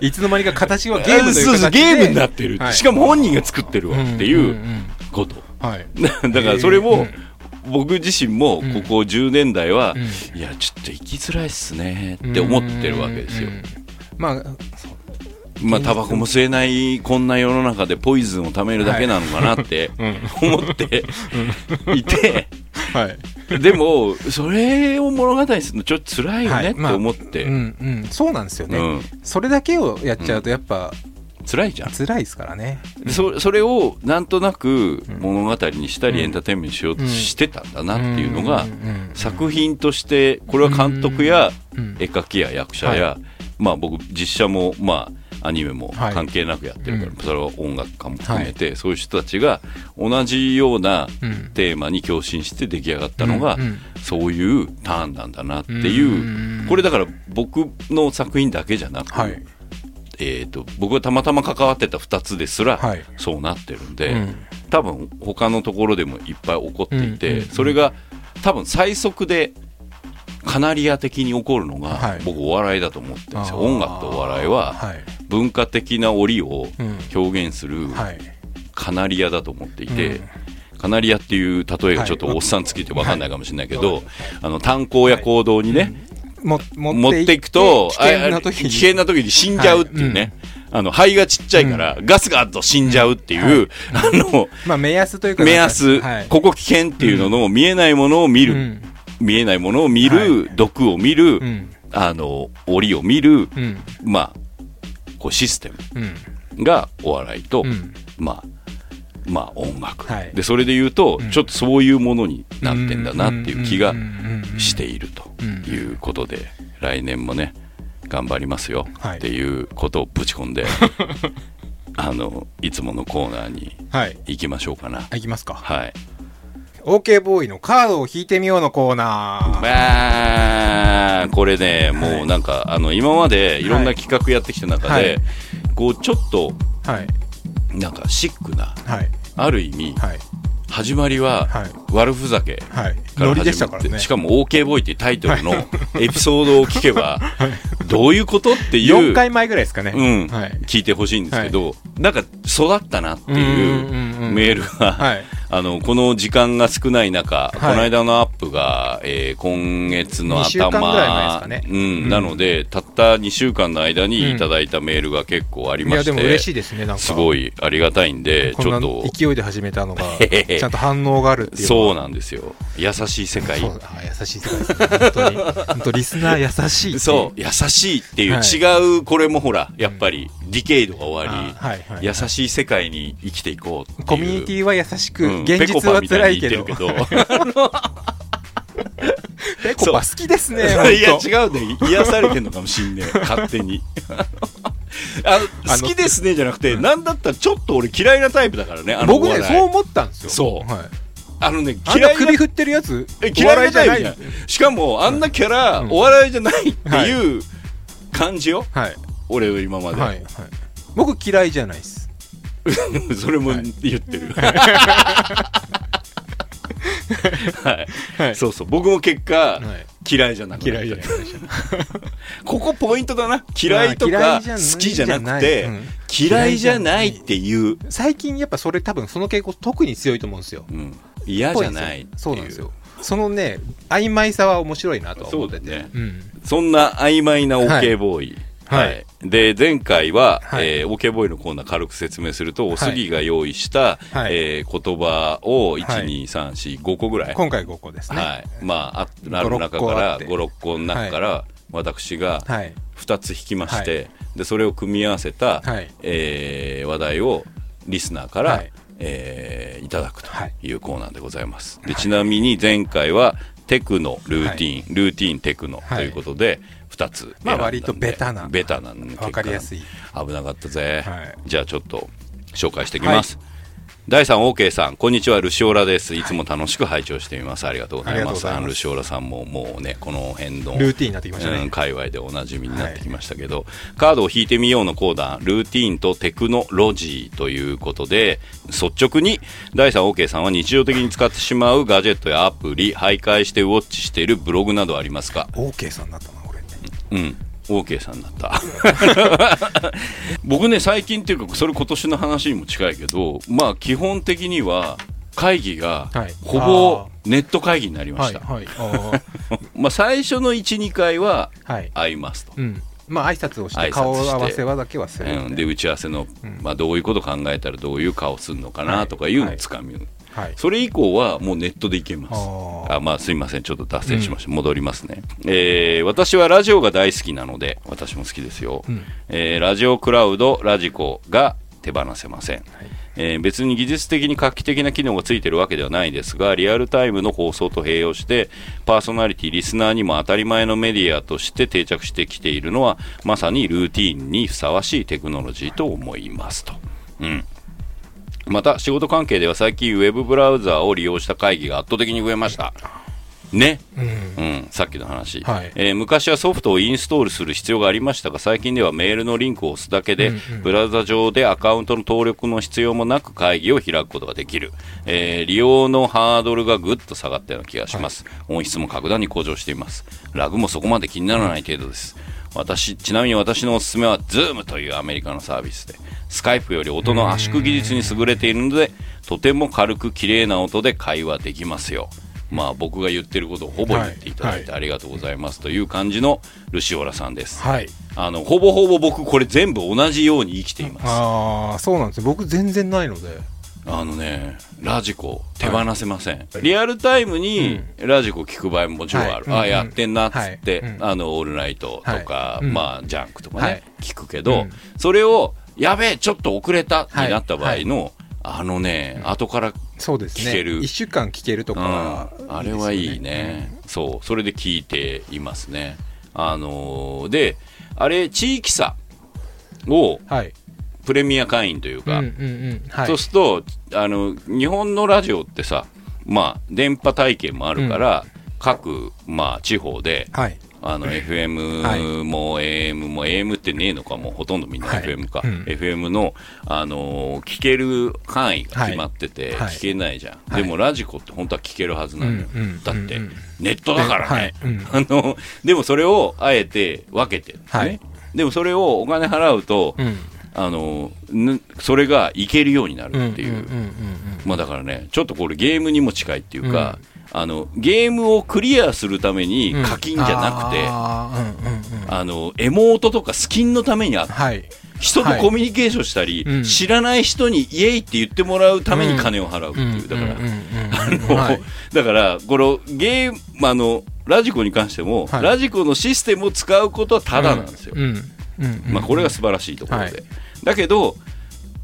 いつの間にか形はゲームというゲームになってる、はい。しかも本人が作ってるわっていんうんこと、はい。*laughs* だからそれを、うん。僕自身もここ10年代は、うん。いやちょっと生きづらいっすねって思ってるわけですよ。うん。まあまあ、タバコも吸えないこんな世の中でポイズンを貯めるだけなのかなって思っていて、はい。でも、それを物語にするのちょっと辛いよねってまあ思って、そうなんですよね。うん。それだけをやっちゃうとやっぱ辛いじゃん。辛いですからね。そそれをなんとなく物語にしたりうん。エンターテインメントにしようとうん。してたんだなっていうのが作品としてこれは監督やうん。絵描きや役者やまあ僕実写もまあアニメもはい。関係なくやってるからうん。それは音楽家も含めてそういう人たちが同じようなうん。テーマに共振して出来上がったのがうん。うん。そういうターンなんだなっていう。うん。これだから僕の作品だけじゃなくはいえー、と僕がたまたま関わってた2つですら、はい。そうなってるんで、うん。多分他のところでもいっぱい起こっていて、うんうんうん。それが多分最速でカナリア的に起こるのが、はい。僕お笑いだと思ってるんですよ。音楽とお笑いははい。文化的な折をうん。表現するはい。カナリアだと思っていて、うん。カナリアっていう例えがちょっとはい。おっさんつきて分かんないかもしれないけど、あの炭鉱や行動にね、も持っていくと、危険な時に。あ危険な時に死んじゃうっていうね。あの、肺がちっちゃいから、ガスがあると死んじゃうっていう、あの、*laughs* まあ目安というか目安、はい。ここ危険っていうのの、見えないものを見る、うん。見えないものを見る、毒を見る、うん。あの、檻を見る、うん。まあ、こうシステうん。ムがお笑いと、うん。まあ、まあ音楽、はい。で、それで言うと、ん。ちょっとそういうものになってんだなっていう気がしているとうん。いうことで、来年もね、頑張りますよはい。っていうことをぶち込んで、*laughs* あの、いつものコーナーにはい。行きましょうかな。いきますか。はい。OK ボーイのカードを引いてみようのコーナー。まあ、これね、もうなんか、あの、今までいろんな企画やってきた中で、はい。こう、ちょっと、はい。なんかシックな、はいある意味、はい。始まりははい。悪ふざけはい。から始まって、しかも OK ボーイっていうタイトルのエピソードを聞けば、どういうことっていう、4回前ぐらいですかね。うん、はい。聞いてほしいんですけど、なんか育ったなっていううんうんうんメールが、はい。あのこの時間が少ない中、い。この間のアップが、えー今月の頭ねうんうんなのでたった2週間の間にいただいたメールが結構ありいや、まして、でも嬉しいですね、なんか。すごいありがたいんでちょっと。勢いで始めたのが、*laughs* ちゃんと反応があるっていうそうななんですよ。優しい世界。そうあ優しい世界。ですね。本当に。本当リスナー優しいそう優しいっていう、はい。違うこれもほらやっぱりディケイドが終わり、あはいはい。優しい世界に生きていこうっていう。コミュニティは優しく、うん現実は辛いけど。ペコパ *laughs* 好きですね、*laughs* いや違うんだよ癒されてんのかもしんねえ。勝手に。*laughs* あ好きですねじゃなくて、なんだったらちょっと俺嫌いなタイプだからね僕ね、そう思ったんですよ。そう。はい。あのね嫌なない首振ってるやつ、え嫌いなタイプじゃお笑いんしかもあんなキャラ、お笑いじゃないっていう感じよ、はい。俺は今まで、はい。はい。僕嫌いじゃないです。*laughs* それも言ってる、*laughs* はい。はい。そうそう。僕も結果、い。嫌いじゃなくなった。嫌いじゃない。*laughs* ここポイントだな。嫌いとか好きじゃなくて嫌いじゃないっていう、最近やっぱそれ多分その傾向特に強いと思うんですよ。うん、嫌じゃないっていう。そうなんですよ。そのね、曖昧さは面白いなとは思ってて。そうだね。うん。そんな曖昧な OK ボーイ、はいはい。で前回は、はい。えー OK ボーイのコーナー軽く説明すると、おすぎが用意した、はい。えー言葉をはい。12345個ぐらい、今回5個ですね。はい。まああある中5 6個からあって56個の中から、私がはい。2つ引きまして、はでそれを組み合わせた、はい。えー話題をリスナーから、はい。えーいただくとはい。いうコーナーでございます。でちなみに前回はテクノルーティン、ルーティンテクノということで、2つまあ割とベタな。ベタな結果わかりやすい。危なかったぜ、はい。じゃあちょっと紹介していきます、第3 OK さん。こんにちはルシオラです。い。つも楽しく拝聴しています、ありがとうございありがますとうございます。あのルシオラさんももうねこの辺のルーティンになってきましたね。うん、界隈でおなじみになってきましたけど、カードを引いてみようのコーナールーティーンとテクノロジーということで率直に第3 OK さんは日常的に使ってしまうガジェットやアプリ徘徊してウォッチしているブログなどありますか？OK さんになったな、俺ね。うん。OK さんだった *laughs* 僕ね最近っていうかそれ今年の話にも近いけどまあ基本的には会議がはいほぼネット会議になりまはい、した、はい。あ *laughs* まあ最初の12回はーはい。会いますと、うん。まあ挨拶をしてて顔合わせはだけはする、うん、で打ち合わせの、まあ、どういうこと考えたらどういう顔するのかなとかいうのをつかみ、はい。それ以降はもうネットでいけます。ああまあすいません。ちょっと脱線しました、戻りますね、えー私はラジオが大好きなので私も好きですよ、うん。えーラジオクラウドラジコが手放せません、えー別に技術的に画期的な機能がついてるわけではないですがリアルタイムの放送と併用してパーソナリティリスナーにも当たり前のメディアとして定着してきているのはまさにルーティーンにふさわしいテクノロジーと思いますと、うん、また仕事関係では最近ウェブブラウザーを利用した会議が圧倒的に増えました。ね、うん。うん、さっきの話、はい。えー昔はソフトをインストールする必要がありましたが最近ではメールのリンクを押すだけで、ブラウザ上でアカウントの登録の必要もなく会議を開くことができる、えー利用のハードルがぐっと下がったような気がします、音質も格段に向上しています。ラグもそこまで気にならない程度です私ちなみに私のおすすめは Zoom というアメリカのサービスでスカイプより音の圧縮技術に優れているのでとても軽く綺麗な音で会話できますよまあ僕が言ってることをほぼ言っていただいてありがとうございますという感じのルシオラさんです。はい。あのほぼほぼ僕これ全部同じように生きています。ああ、そうなんですよ。僕全然ないので。あのねラジコ手放せません。リアルタイムにラジコ聞く場合ももちろんある。あはい。うんやってんなっつって、あのオールナイトとか、まあジャンクとかね、はい。聞くけど、うん。それをやべえちょっと遅れたになった場合の、あのね後からそうですね。聞ける。1週間聞けるとか、うん、あれはいいね、そう。それで聞いていますね。あのーであれ地域差をはい。プレミア会員というか、うんうんうん。はい。そうするとあの日本のラジオってさまあ電波体験もあるから、各、まあ、地方ではい。あの FM も AM も AM ってねえのかもうほとんどみんなはい。FM か、うん。FM の、あのー聞ける範囲が決まってて、はい。聞けないじゃん、はい。でもラジコって本当は聞けるはずなんだよ、うんうんだって、うん。うんネットだからね、はい。うん。*laughs* あのでもそれをあえて分けてるんですね、はい。でもそれをお金払うと、うん。あのぬそれがいけるようになるっていう、うんうんうんうんまあだからねちょっとこれゲームにも近いっていうか、あのゲームをクリアするためにうん。課金じゃなくて、あのエモートとかスキンのためにあはい。人とコミュニケーションしたり、うん。知らない人にイエイって言ってもらうために金を払うっていう、だから、だからこのゲームあのラジコに関しても、はい。ラジコのシステムを使うことはただなんですよ、うんうんうん。まあ、これが素晴らしいところで、はいだけど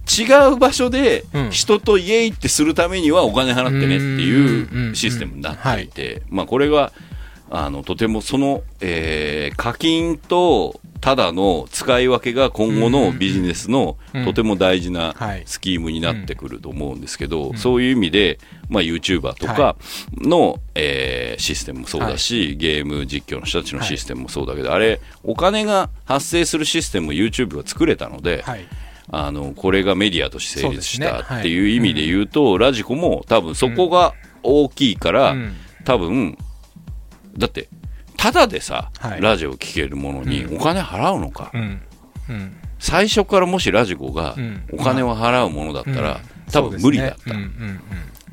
違う場所でうん。人とイエイってするためにはお金払ってねっていうんうシステムになっていて、まあ、これがあのとてもその、えー課金とただの使い分けが今後のビジネスのうん。とても大事なはい。スキームになってくると思うんですけど、そういう意味で、まあ、YouTuber とかの、えーシステムもそうだし、ゲーム実況の人たちのシステムもそうだけど、あれお金が発生するシステムを YouTube が作れたので、はい。あのこれがメディアとして成立したっていう意味で言うと、ラジコも多分そこが大きいから、うん。多分だってただでさ、はい。ラジオ聴けるものにお金払うのか、うん。うん。最初からもしラジコがうん。お金を払うものだったら、うん。多分無理だった。っ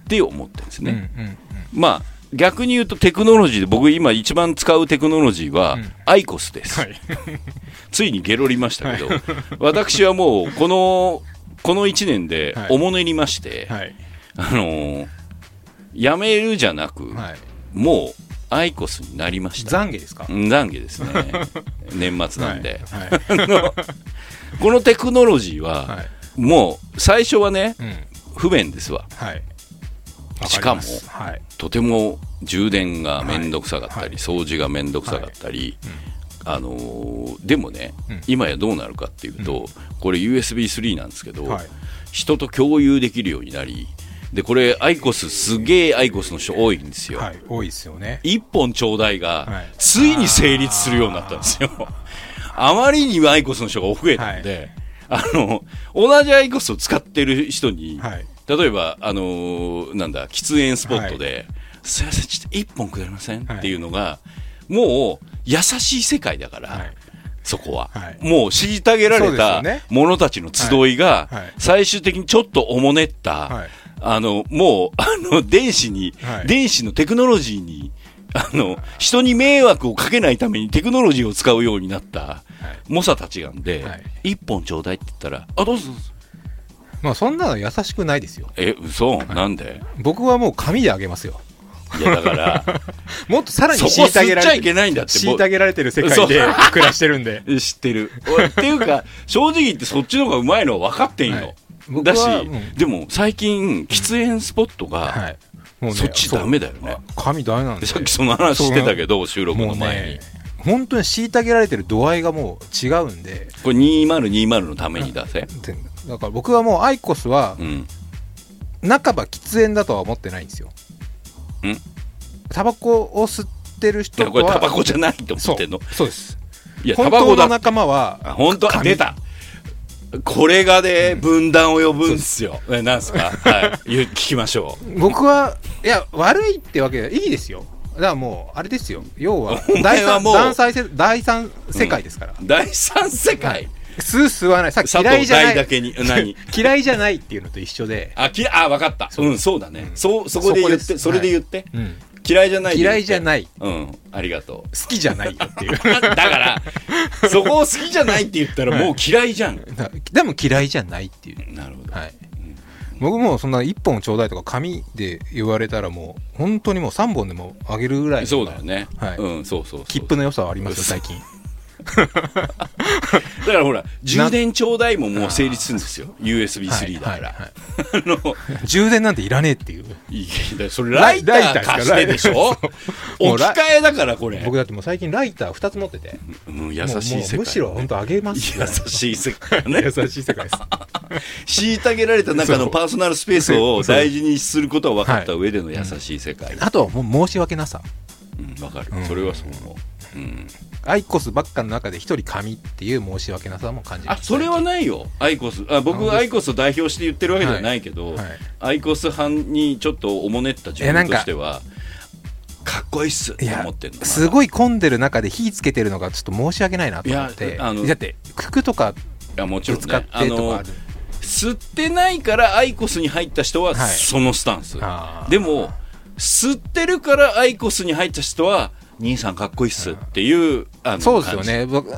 て思ってるんですうんね、うんうん。まあ逆に言うとテクノロジーで僕今一番使うテクノロジーはうん。アイコスです、はい。*laughs* ついにゲロりましたけど、*laughs* 私はもうこのこの1年ではい。おもねりまして、はい。あのーやめるじゃなく、はい。もうアイコスになりました。懺悔ですか？うん懺悔ですね。*laughs* 年末なんで。はいはい。*laughs* このテクノロジーは、はい。もう最初はね、うん。不便ですわ。はい。しかもとても充電がめんどくさかったり、はい。掃除がめんどくさかったり、あのーでもね、うん。今やどうなるかっていうと、これ USB3 なんですけど、はい。人と共有できるようになり、で、これ、アイコス、すげえアイコスの人多いんですよ。はい多いですよね。一本ちょうだいがはい、ついに成立するようになったんですよ。あまりにアイコスの人が増えたので、あの、同じアイコスを使ってる人に、はい。例えば、あのーなんだ、喫煙スポットで、すいません、ちょっと一本くれません、はい。っていうのが、もう、優しい世界だから、はい。そこは、はい。もう虐げられた者たちの集いが、はい。はい。最終的にちょっとおもねった、はいあの、もう、あの、電子に、はい。電子のテクノロジーに、あの、人に迷惑をかけないためにテクノロジーを使うようになった、猛者たちなんで、はい。一本ちょうだいって言ったら、あ、どうぞどうぞ。まあそんなの優しくないですよ。え、嘘、なんで？僕はもう紙であげますよ。いや、だから、*laughs* もっとさらに虐げ吸っちゃいられてけないんだって。虐げられてる世界で暮らしてるんで。ぼ *laughs* 知ってる。俺っていうか、正直言ってそっちの方がうまいのは分かってんよ。はい。僕だし、でも最近、喫煙スポットが、はい。もうねそっちダメだよね。そう。紙ダメなんで。でさっきその話してたけど、収録の前に。ね。本当に虐げられてる度合いがもう違うんで。これ2020のために出せ？でだから僕はもうアイコスはうん。半ば喫煙だとは思ってないんですよ。ん。タバコを吸ってるい人とはやこれタバコじゃないと思ってんの。そう。です。いや、本タバコの仲間はあ本当？出た。これがね、分断を呼ぶんですよ。え、なんすか？*laughs* はい。聞きましょう。僕はいや悪いってわけでい。いですよ。だからもうあれですよ。要は第三第三世第三世界ですから、第三世界？吸う吸わない。さ嫌いじゃない。大だけに、何？*laughs* 嫌いじゃないっていうのと一緒で、あ、きあ、わかった。う。ん、そうだね。そう、そこで言って、それで言って。うん嫌いじゃない。嫌いじゃないうん、ありがと好きじゃないよっていうう。*laughs* だから、そこを好きじゃないって言ったらもう嫌いじゃん。だでも嫌いじゃないっていうなるほど。はい僕もそんな1本ちょうだいとか紙で言われたらもう本当にもう3本でもあげるぐらいのそうだよね。はいうん、そうそうそう。切符の良さはありますよ最近 *laughs* だからほら、充電ちょうだいももう成立するんですよ。USB3 だから。はいはいあの、充電なんていらねえっていういやそれライター貸してでしょ？*laughs* 置き換えだからこれ。僕だってもう最近ライター2つ持っててうん、優しい世界。むしろ本当あげます優しい世界ね。*laughs* 優しい世界です虐げられた中のパーソナルスペースを大事にすることは分かった上での優しい世界。あとはもう申し訳なさうん、分かるうん。それはそう思う。うん。アイコスばっかの中で一人紙っていう申し訳なさも感じあそれはないよ、アイコス、あ僕、アイコスを代表して言ってるわけではないけど、はい。アイコス班にちょっとおもねった自分としては、かっこいいっすって思ってるの。すごい混んでる中で火つけてるのがちょっと申し訳ないなと思って。だって服とかいやもちろん使ってとかある。吸ってないからアイコスに入った人ははい。そのスタンス、あー。でも吸ってるからアイコスに入った人は兄さんかっこいいっすっていうあのそうですよね。僕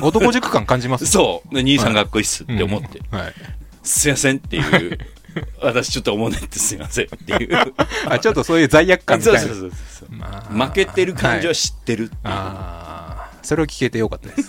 男塾感感じます。*laughs* そう。兄さんかっこいいっすって思って、うん。はい。すいませんっていう。*laughs* 私ちょっと思うねってすいませんっていう。*laughs* あちょっとそういう罪悪感みたいうな。そそうそうそう。まあ。負けてる感じははい知ってるっていう、ああそれを聞けてよかったです。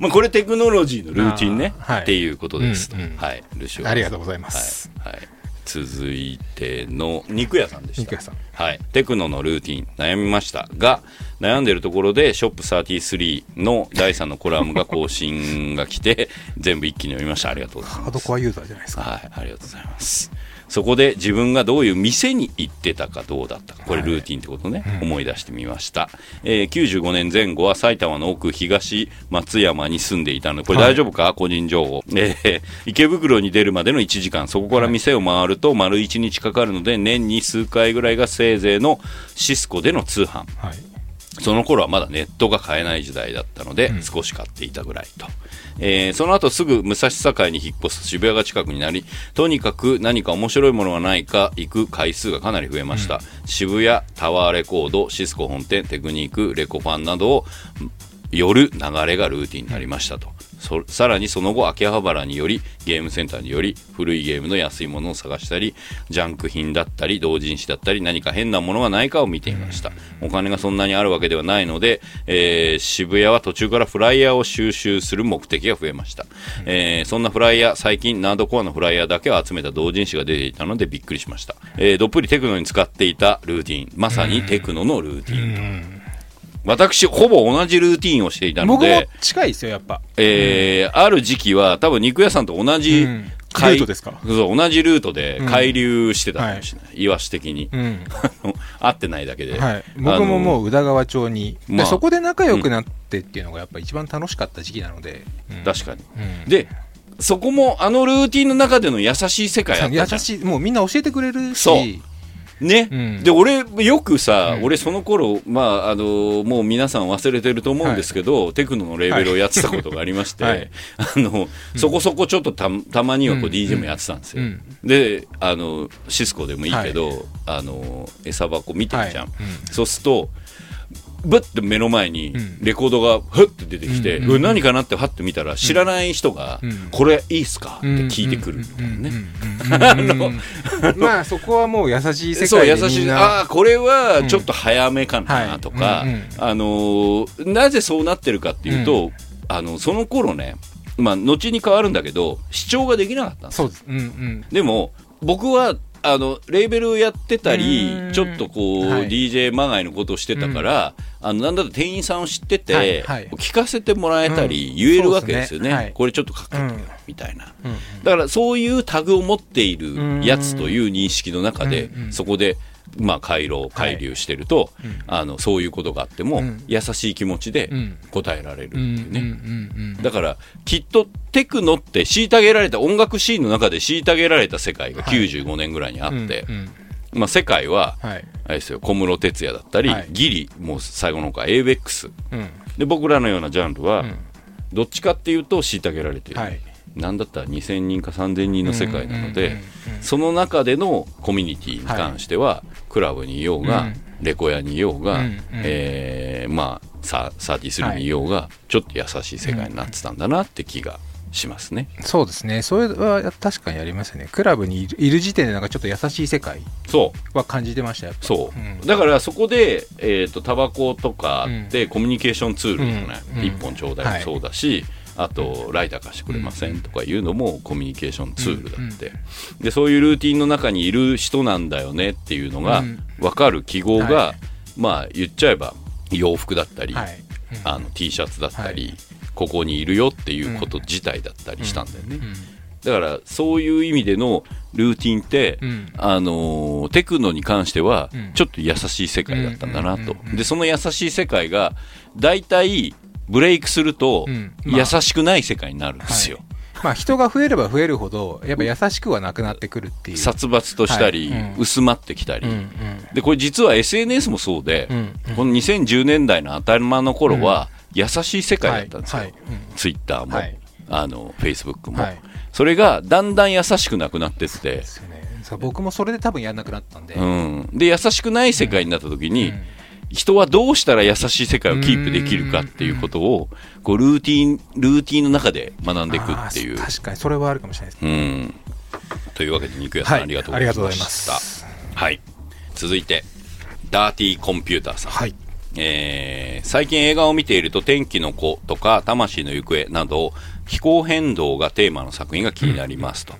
まあ、これテクノロジーのルーティンね、あー。はい。っていうことですと、うんうん。はい。ルシオ。ありがとうございます。はい、はい、続いての肉屋さんでした。肉屋さん。はい、テクノのルーティン悩みましたが悩んでるところでショップ33の第3のコラムが更新が来て全部一気に読みました。ありがとうございます。ハードコアユーザーじゃないですか。はい、ありがとうございます。そこで自分がどういう店に行ってたかどうだったか、これルーティンってことね、思い出してみました。えー95年前後は埼玉の奥東松山に住んでいたので、これ大丈夫か、個人情報。えー池袋に出るまでの1時間、そこから店を回ると丸1日かかるので、年に数回ぐらいがせいぜいのシスコでの通販。はいその頃はまだネットが買えない時代だったので、少し買っていたぐらいと。えーその後すぐ武蔵境に引っ越す渋谷が近くになり、とにかく何か面白いものがないか行く回数がかなり増えました。渋谷、タワーレコード、シスコ本店、テクニーク、レコファンなどを寄る流れがルーティンになりましたと。さらにその後、秋葉原により、ゲームセンターにより、古いゲームの安いものを探したり、ジャンク品だったり、同人誌だったり、何か変なものがないかを見ていました。お金がそんなにあるわけではないので、えー渋谷は途中からフライヤーを収集する目的が増えました。えーそんなフライヤー、最近、ナードコアのフライヤーだけを集めた同人誌が出ていたのでびっくりしました。えーどっぷりテクノに使っていたルーティン、まさにテクノのルーティンと。私、ほぼ同じルーティンをしていたの僕もで、近いですよやっぱ。えーある時期は多分肉屋さんと同じ、うん。海ルートですか？そう同じルートで海流してたかもしれない、イワシ的に、うん。*laughs* 合ってないだけで、はい。僕ももう宇田川町に。まあでそこで仲良くなってっていうのがやっぱ一番楽しかった時期なので。うん。確かに、うん。でそこもあのルーティンの中での優しい世界優しい。もうみんな教えてくれるし。そうね、うん。で俺よくさ、うん。俺その頃まああのもう皆さん忘れてると思うんですけど、テクノのレーベルをやってたことがありまして、はい。*laughs* あのそこそこちょっとたたまにはこううん。DJ もやってたんですよ、うん。であのシスコでもいいけど、あの餌箱見てるじゃん。そうするとブッて目の前にん。レコードがふって出てきて、うん。何かなってはって見たら知らない人が、うん。これいいっすか？って聞いてくるみたいなね、*laughs* ねまあそこはもう優しい世そう界優しい。ああこれはちょっと早めかなとか、あのーなぜそうなってるかっていうと、あのその頃ねまあ後に変わるんだけど視聴ができなかったんですそうです。うん。うん。でも僕はあのレーベルをやってたりうん。ちょっとこう、はい。DJ まがいのことをしてたから、あのなんだったら店員さんを知ってて、はいはい。聞かせてもらえたりうん。言えるわけですよね,、ね。はい。これちょっとかっこいいうんみたいな、うん。だからそういうタグを持っているやつという認識の中で、そこで、まあ、回路回流してると、うん。あのそういうことがあっても、うん。優しい気持ちでうん。答えられるってうんいうね、だからきっとテクノって虐げられた音楽シーンの中で虐げられた世界が95年ぐらいにあって、うんうん。まあ、世界ははい。あれですよ小室哲哉だったり、はい。ギリもう最後の方は ABEX うん。で僕らのようなジャンルは、うん。どっちかっていうと虐げられている、はい。なんだったら2000人か3000人の世界なので、その中でのコミュニティに関しては、クラブにいようが、うん。レコヤにいようが、うんうん。えーまあサ33にいようが、ちょっと優しい世界になってたんだなって気がしますね。そうですね。それは確かにありますね。クラブにいる時点でなんかちょっと優しい世界そう。は感じてましたやっぱ。そう、うん。だからそこで、えー、とタバコとかでコミュニケーションツールじゃない、うん。一本ちょうだいもそうだし、あとライター貸してくれませんとかいうのもコミュニケーションツールだって、でそういうルーティンの中にいる人なんだよねっていうのがうん分かる記号が、はい。まあ言っちゃえば洋服だったり、はい。あの T シャツだったり、はい。ここにいるよっていうこと自体だったりしたんだよね、うんだからそういう意味でのルーティンって、うん。あのーテクノに関してはうん。ちょっと優しい世界だったんだなと、でその優しい世界が大体ブレイクすると優しくない世界になるんですよ、まあ人が増えれば増えるほどやっぱ優しくはなくなってくるっていう。殺伐としたり、薄まってきたり、でこれ実は SNS もそうで、この2010年代の頭の頃は優しい世界だったんですよ、ツイッターも、はい。あのフェイスブックも、はい。それがだんだん優しくなくなってって。僕もそれで多分やんなくなったんで、うん、で優しくない世界になった時に、人はどうしたら優しい世界をキープできるかっていうことをこうルーティンルーティンの中で学んでいくっていう。確かにそれはあるかもしれないですうん、というわけで肉屋さん、はいありがとうございまありがとうございましたす。はい。続いてダーティーコンピューターさん、はい。えー最近映画を見ていると「天気の子」とか「魂の行方」など気候変動がテーマの作品が気になりますと、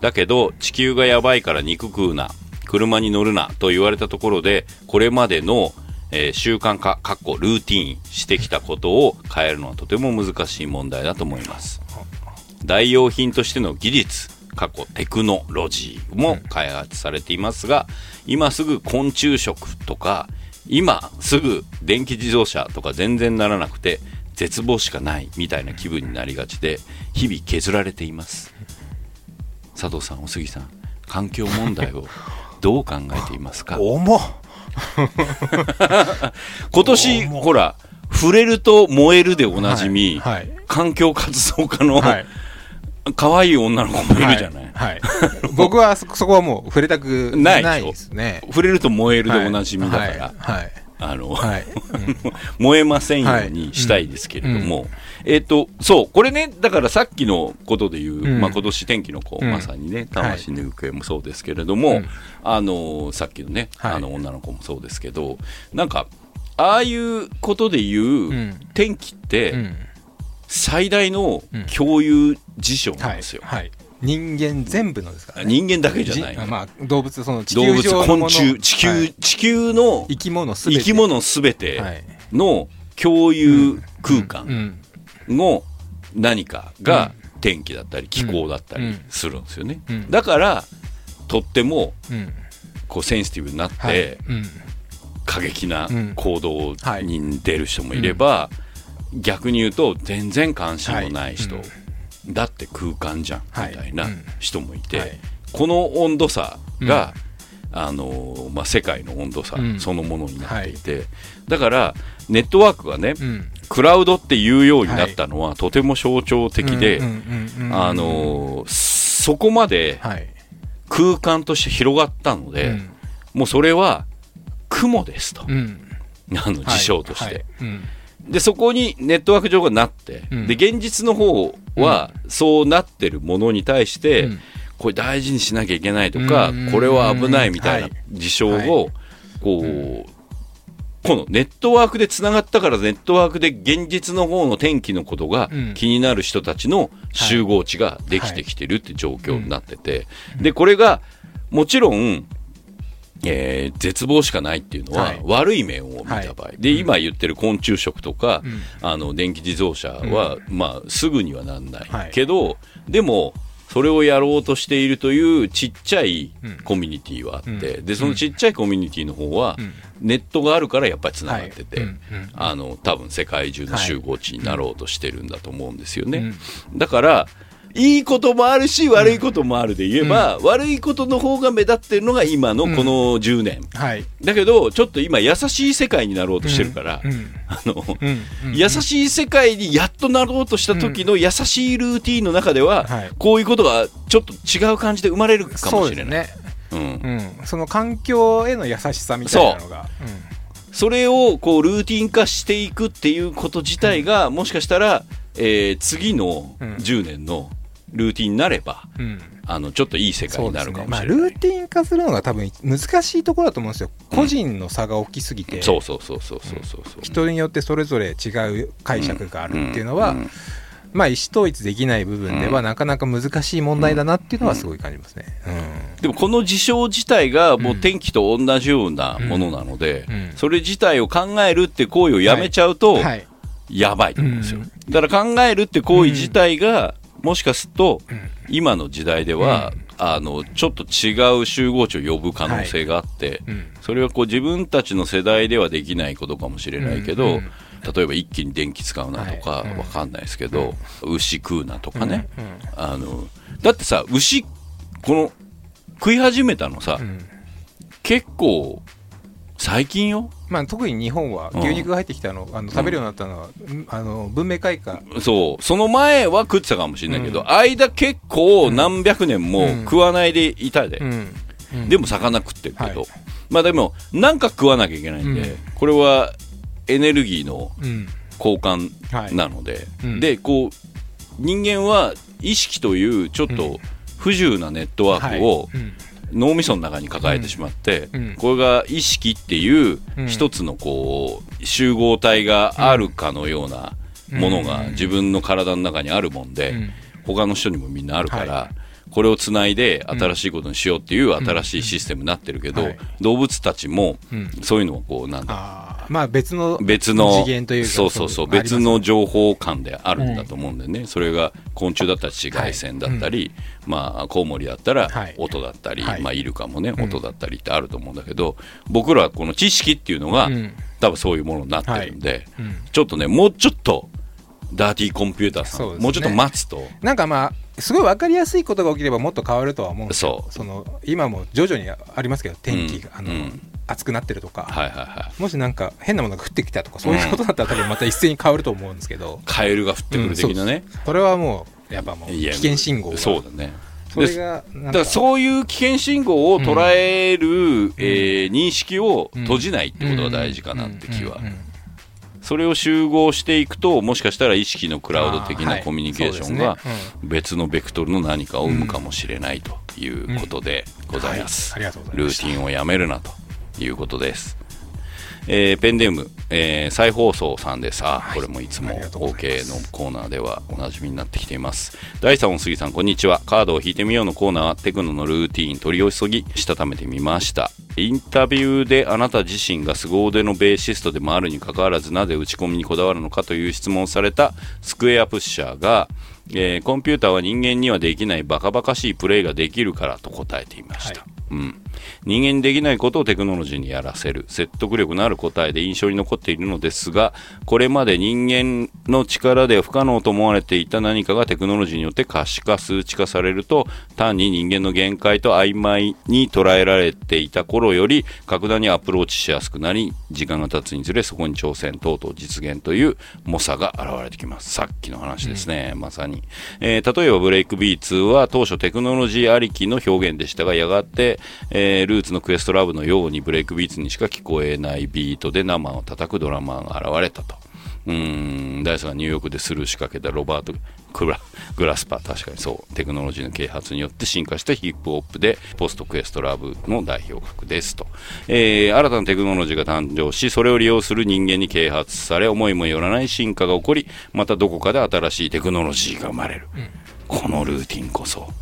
だけど地球がやばいから肉食うな車に乗るなと言われたところでこれまでの、えー習慣化かっこルーティンしてきたことを変えるのはとても難しい問題だと思います。代用品としての技術過去テクノロジーも開発されていますが、今すぐ昆虫食とか今すぐ電気自動車とか全然ならなくて絶望しかないみたいな気分になりがちで日々削られています。佐藤さんお杉さん環境問題をどう考えていますか？*laughs* 重っ。*laughs* 今年ほら触れると燃えるでおなじみ、はいはい。環境活動家の、はい。可愛い女の子もいるじゃない、はい、はい。*laughs* 僕はそそこはもう触れたくないですね。触れると燃えるでおなじみだから、はいはい。あの、*laughs* 燃えませんようにしたいですけれども、えっ、と、そう、これね、だからさっきのことで言う、ん。まあ今年天気の子、うん。まさにね、魂の行方もそうですけれども、うんあの、さっきのね、はい。あの女の子もそうですけど、なんか、ああいうことで言う、ん。天気って、うん。最大のうん。共有事象なんはいですよ。はい。人間全部のですからね。人間だけじゃないまあ動物その地動物、球上昆虫、地球、はい。地球の生き物すべて。の共有空間。うんの何かが天気だったり気候だったりうん。するんですよね。うん。だから、とってもうん。こうセンシティブになっはい。てうん。過激なうん。行動に出る人もいれば、逆に言うと全然関心のない人、はい。だって空間じゃんはい。みたいなうん。人もいて、はい。この温度差が、あのまあ、世界の温度差うん。そのものになっていて、だからネットワークがね、うんクラウドっていうようになったのは、とても象徴的で、あのそこまではい。空間として広がったので、うん。もうそれは雲ですと、うん。あの事象として、でそこにネットワーク上がなって、うん。で現実の方はそうなってるものに対して、うん。これ大事にしなきゃいけないとか、うん。これは危ないみたいなはい事象を、はい。こう、このネットワークでつながったからネットワークで現実の方の天気のことがうん。気になる人たちの集合地ができてきてるって状況になってて、でこれがもちろん、えー絶望しかないっていうのははい。悪い面を見た場合、はい。で今言ってる昆虫食とか、うん。あの電気自動車は、まあ、すぐにはなんない、はい。けどでもそれをやろうとしているというちっちゃいうん。コミュニティはあって、うん。でそのちっちゃいコミュニティの方は、うんネットがあるからやっぱりつながってて、はい。うんうん。あの多分世界中の集合地になろうとしてるんだと思うんですよね。うん。だからいいこともあるし悪いこともあるで言えば、悪いことの方が目立ってるのが今のこの10年、はい。だけどちょっと今優しい世界になろうとしてるから、うん。うん。あの、うん。うん。優しい世界にやっとなろうとした時の優しいルーティンの中では、はい。こういうことがちょっと違う感じで生まれるかもしれない。そうん。うん、その環境への優しさみたいなのが。それをこうルーティン化していくっていうこと自体が、もしかしたら、えー次のうん。10年のルーティンになれば、うん。うんあのちょっといい世界になるかもまあ、しれない。ルーティン化するのが多分難しいところだと思うんですよ、個人の差が大きすぎて、そうそうそうそうそうそう。そう。人によってそれぞれ違う解釈があるっていうのは、ん。んまあ、意思統一できない部分では、うん。なかなか難しい問題だなっていうのはすごい感じますね。でもこの事象自体がもううん天気と同じようなものなので、うん。それ自体を考えるって行為をやめちゃうと、やばいと思うんですよ。うん。だから考えるって行為自体が、もしかすると、うん。今の時代では、うん。あの、ちょっと違う集合地を呼ぶ可能性があって、うん。それはこう自分たちの世代ではできないことかもしれないけど、例えば一気に電気使うなとかわかんないですけど、牛食うなとかね、うんあの、だってさ、牛、この、食い始めたのさ、うん。結構、最近よ？まあ、特に日本は牛肉が入ってきたの,、あの食べるようになったのは、うんあの文明開化。そう。その前は食ってたかもしれないけど、うん。間結構何百年もうん。食わないでいたで、でも魚食ってるけど、はい。まあでもなんか食わなきゃいけないんで、うん。これはエネルギーのうん。交換なので、うん。でこう人間は意識というちょっと不自由なネットワークを脳みその中に抱えてしまって、うん。これが意識っていううん一つのこう集合体があるかのようなものがうん。自分の体の中にあるもんで、うん。他の人にもみんなあるから、はこれをつないで新しいことにしようっていう新しいシステムになってるけど、動物たちもうん。そういうのをこうなんだまあ別の別の次元というかそうそうそう別の情報感であるんだと思うんだよね、それが昆虫だったら紫外線だったり、まあコウモリだったらはい。音だったり、はい。まあイルカもね音だったりってあると思うんだけど、僕らはこの知識っていうのが、うん。多分そういうものになってるんで、うん。ちょっとねもうちょっとダーティーコンピューターさん、ね。もうちょっと待つと。なんかまあすごい分かりやすいことが起きればもっと変わるとは思うんですよそう。の今も徐々にありますけど天気が、あのうんうん暑くなってるとか、はいはいはい。もしなんか変なものが降ってきたとかそういうことだったら多分また一斉に変わると思うんですけど、カエルが降ってくる的なね、それはもうやっぱもう危険信号が。そうだね。それがだからそういう危険信号を捉える、えー認識をうん。閉じないってことが大事かなって気は。うん。うん。うん。それを集合していくともしかしたら意識のクラウド的ない。コミュニケーションが別のベクトルの何かを生むかもしれないということでございます、ルーティンをやめるなということです。えーペンネーム、えー再放送さんでさ、はい。これもいつも OK のコーナーではおなじみになってきています。第3音杉さんこんにちは。カードを引いてみようのコーナーはテクノのルーティーン取り急ぎしたためてみました。インタビューであなた自身が凄腕のベーシストでもあるにかかわらずなぜ打ち込みにこだわるのかという質問をされたスクエアプッシャーが、えーコンピューターは人間にはできないバカバカしいプレイができるからと答えていました、はいうん、人間にできないことをテクノロジーにやらせる。説得力のある答えで印象に残っているのですがこれまで人間の力で不可能と思われていた何かがテクノロジーによって可視化数値化されると単に人間の限界と曖昧に捉えられていた頃より格段にアプローチしやすくなり時間が経つにつれそこに挑戦とうとう実現という猛者が現れてきます。さっきの話ですね、まさに、えー例えばブレイクビーツは当初テクノロジーありきの表現でしたがやがて、えールーツのクエストラブのようにブレイクビーツにしか聞こえないビートで生を叩くドラマーが現れたと。うーんダイスがニューヨークでスルー仕掛けたロバート・ *laughs* クラグラスパー確かにそう。テクノロジーの啓発によって進化したヒップホップでポストクエストラブの代表格ですと、えー新たなテクノロジーが誕生しそれを利用する人間に啓発され思いもよらない進化が起こりまたどこかで新しいテクノロジーが生まれる、このルーティンこそ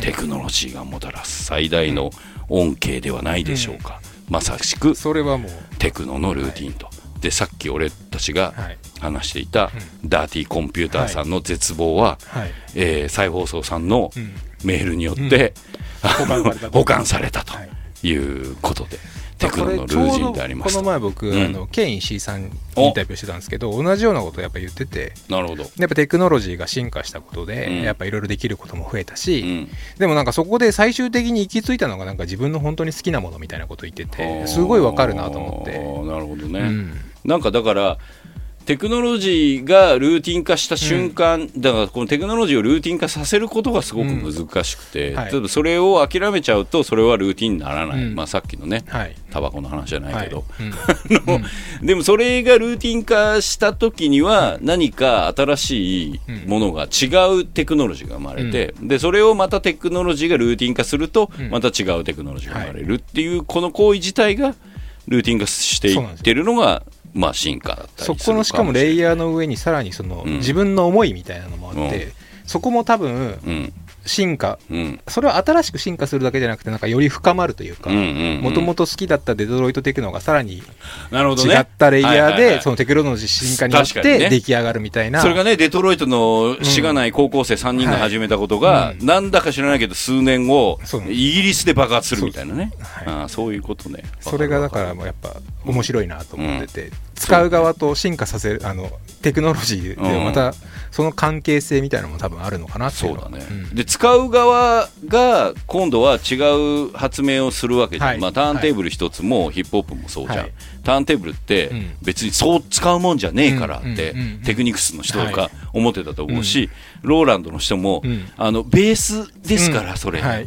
テクノロジーがもたらす最大の恩恵ではないでしょうか、まさしくそれはもう。テクノのルーティン。と、でさっき俺たちがはい。話していたダーティーコンピューターさんの絶望は、はい。えー再放送さんのん。メールによって、保管されたと。*laughs* いうことで、テクノのルーティンでありまこの前僕、うん。あのケン石井さんにインタビューしてたんですけど同じようなことをやっぱ言ってて。なるほど、やっぱテクノロジーが進化したことで、うん。やっぱいろいろできることも増えたうし、ん、でもなんかそこで最終的に行き着いたのがなんか自分の本当に好きなものみたいなことを言っててすごいわかるなと思って、なるほどね、うんなんかだからテクノロジーがルーティン化した瞬間、だからこのテクノロジーをルーティン化させることがすごく難しくて、うんはい。それを諦めちゃうとそれはルーティンにならない、うん。まあ、さっきのねはい。タバコの話じゃないけど、はい。*laughs* うん。でもそれがルーティン化した時には何か新しいものが違うテクノロジーが生まれて、でそれをまたテクノロジーがルーティン化するとん。また違うテクノロジーが生まれるっていうこの行為自体がルーティン化していってるのがまあ進化だったりすそこのしかもレイヤヤーの上にさらにその、うん。自分の思いみたいなのもあって、うん。そこも多分うん進化。うん。それは新しく進化するだけじゃなくてなんかより深まるというかうんうんうん。もともと好きだったデトロイトテクノがさらになるほどね。違ったレイヤーでそのテクノロジー進化によって出来上がるみたいな。それがね、デトロイトのしがない高校生3人が始めたことが、はいうん。なんだか知らないけど、数年後そう、イギリスで爆発するみたいなね、はい。あーそういうことね。それがだからわもうやっぱ面白いなと思ってて、使う側と進化させるあのテクノロジーでうん。またその関係性みたいなのも多分あるのかなっていうのは。そうだね、ん。で使う側が今度は違う発明をするわけじゃん、はい。まあ、ターンテーブル一つもヒップホップもそうじゃん、はい。ターンテーブルってうん。別にそう使うもんじゃねえからって、うんうんうんうん。テクニクスの人とかはい。思ってたと思うし、ローランドの人も、うん。あのベースですから、うん。それ、は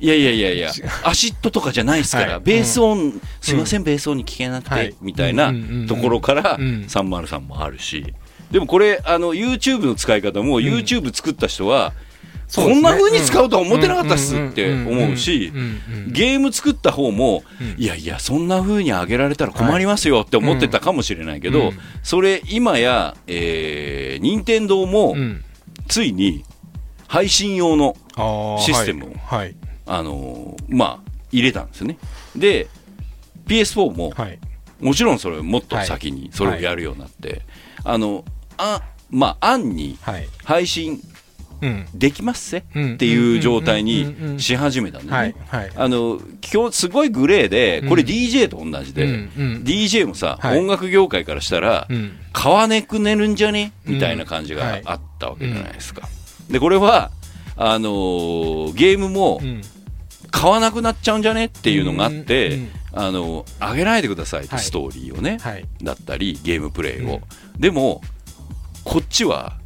いいやいやいやいや、*laughs* アシッドとかじゃないですから、はい。ベース音、すいません、ベース音に聞けなくて、はい。みたいなうんうん。うん。うん。ところから、うん303もあるし、でもこれ、あの YouTube の使い方も、YouTube 作った人は、こんな風に使うとは思ってなかったっすって思うしうん。うん。うん。うん、ゲーム作った方も、うん。いやいや、そんな風に上げられたら困りますよって思ってたかもしれないけど、うんそれ、今や、えー、任天堂もうん。ついに配信用のシステムをはいはいあのーまあ、入れたんですよね。で、PS4 も、はい。もちろんそれもっと先にそれをやるようになって、あの、あ、まあ、案にはい。配信うん。できますせ？うん。っていう状態にし始めたんだはいよね。はい。あの、今日すごいグレーで、これうん DJ と同じで、うん。うん。DJ もさ、はい。音楽業界からしたら、うん。買わねくねるんじゃね？うん。みたいな感じがはい。あったわけじゃないですか。で、これは、あのーゲームもうん買わなくなっちゃうんじゃね？っていうのがあって、うんうんあの、上げないでくださいって、はい。ストーリーをね、はい。だったり、ゲームプレイを。でも、こっちは、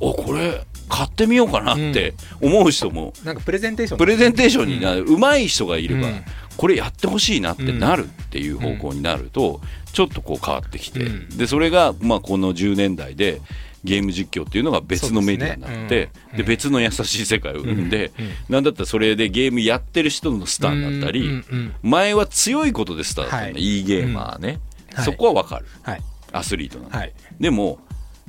お、これ、買ってみようかなって思う人も、なんかプレゼンテーション。プレゼンテーションになる、上手い人がいれば、うん。これやってほしいなってなるっていう方向になると、ちょっとこう変わってきて、うん。で、それが、まあ、この10年代で、ゲーム実況っていうのが別のメディアになって、で別の優しい世界を生んで、うん。うん。なんだったらそれでゲームやってる人のスターになったり、うんうんうん前は強いことでスターだったんだ、はい。い、いゲーマーね、うん。そこはわかる。はい。アスリートなんで、はい。でも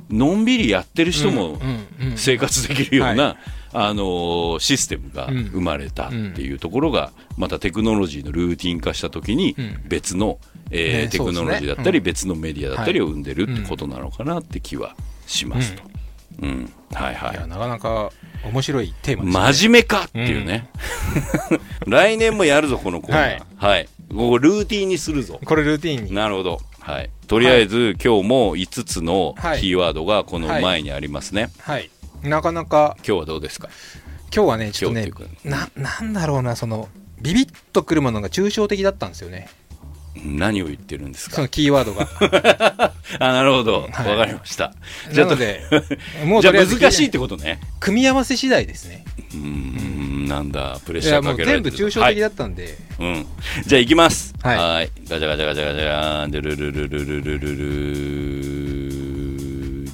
のんびりやってる人もうんうんうん生活できるような、はあのーシステムが生まれたっていうところが、またテクノロジーのルーティン化した時にうん。別の、えテクノロジーだったり別のメディアだったりを生んでるってことなのかなって気はしますと。うん。はいはい。いやなかなか面白いテーマね。真面目かっていうね、*laughs* 来年もやるぞこのコーナー。はい、ここルーティンにするぞ。これルーティンに。なるほど。はい。とりあえず、今日も5つのはい。キーワードがこの前にありますね、はい。なかなか。今日はどうですか？今日はねちょっとねななんだろうなそのビビッとくるものが抽象的だったんですよね何を言ってるんですか？そのキーワードが。*laughs* あなるほど。わ、はい。かりました。じゃあなのでもうじゃあ難しいってことね。組み合わせ次第ですね。うーんなんだプレッシャーかけられてる。全部抽象的だったんで、はい。うん、じゃあ行きます。はい。はい。ガチャガチャガチャガチャでルルルルルルルルル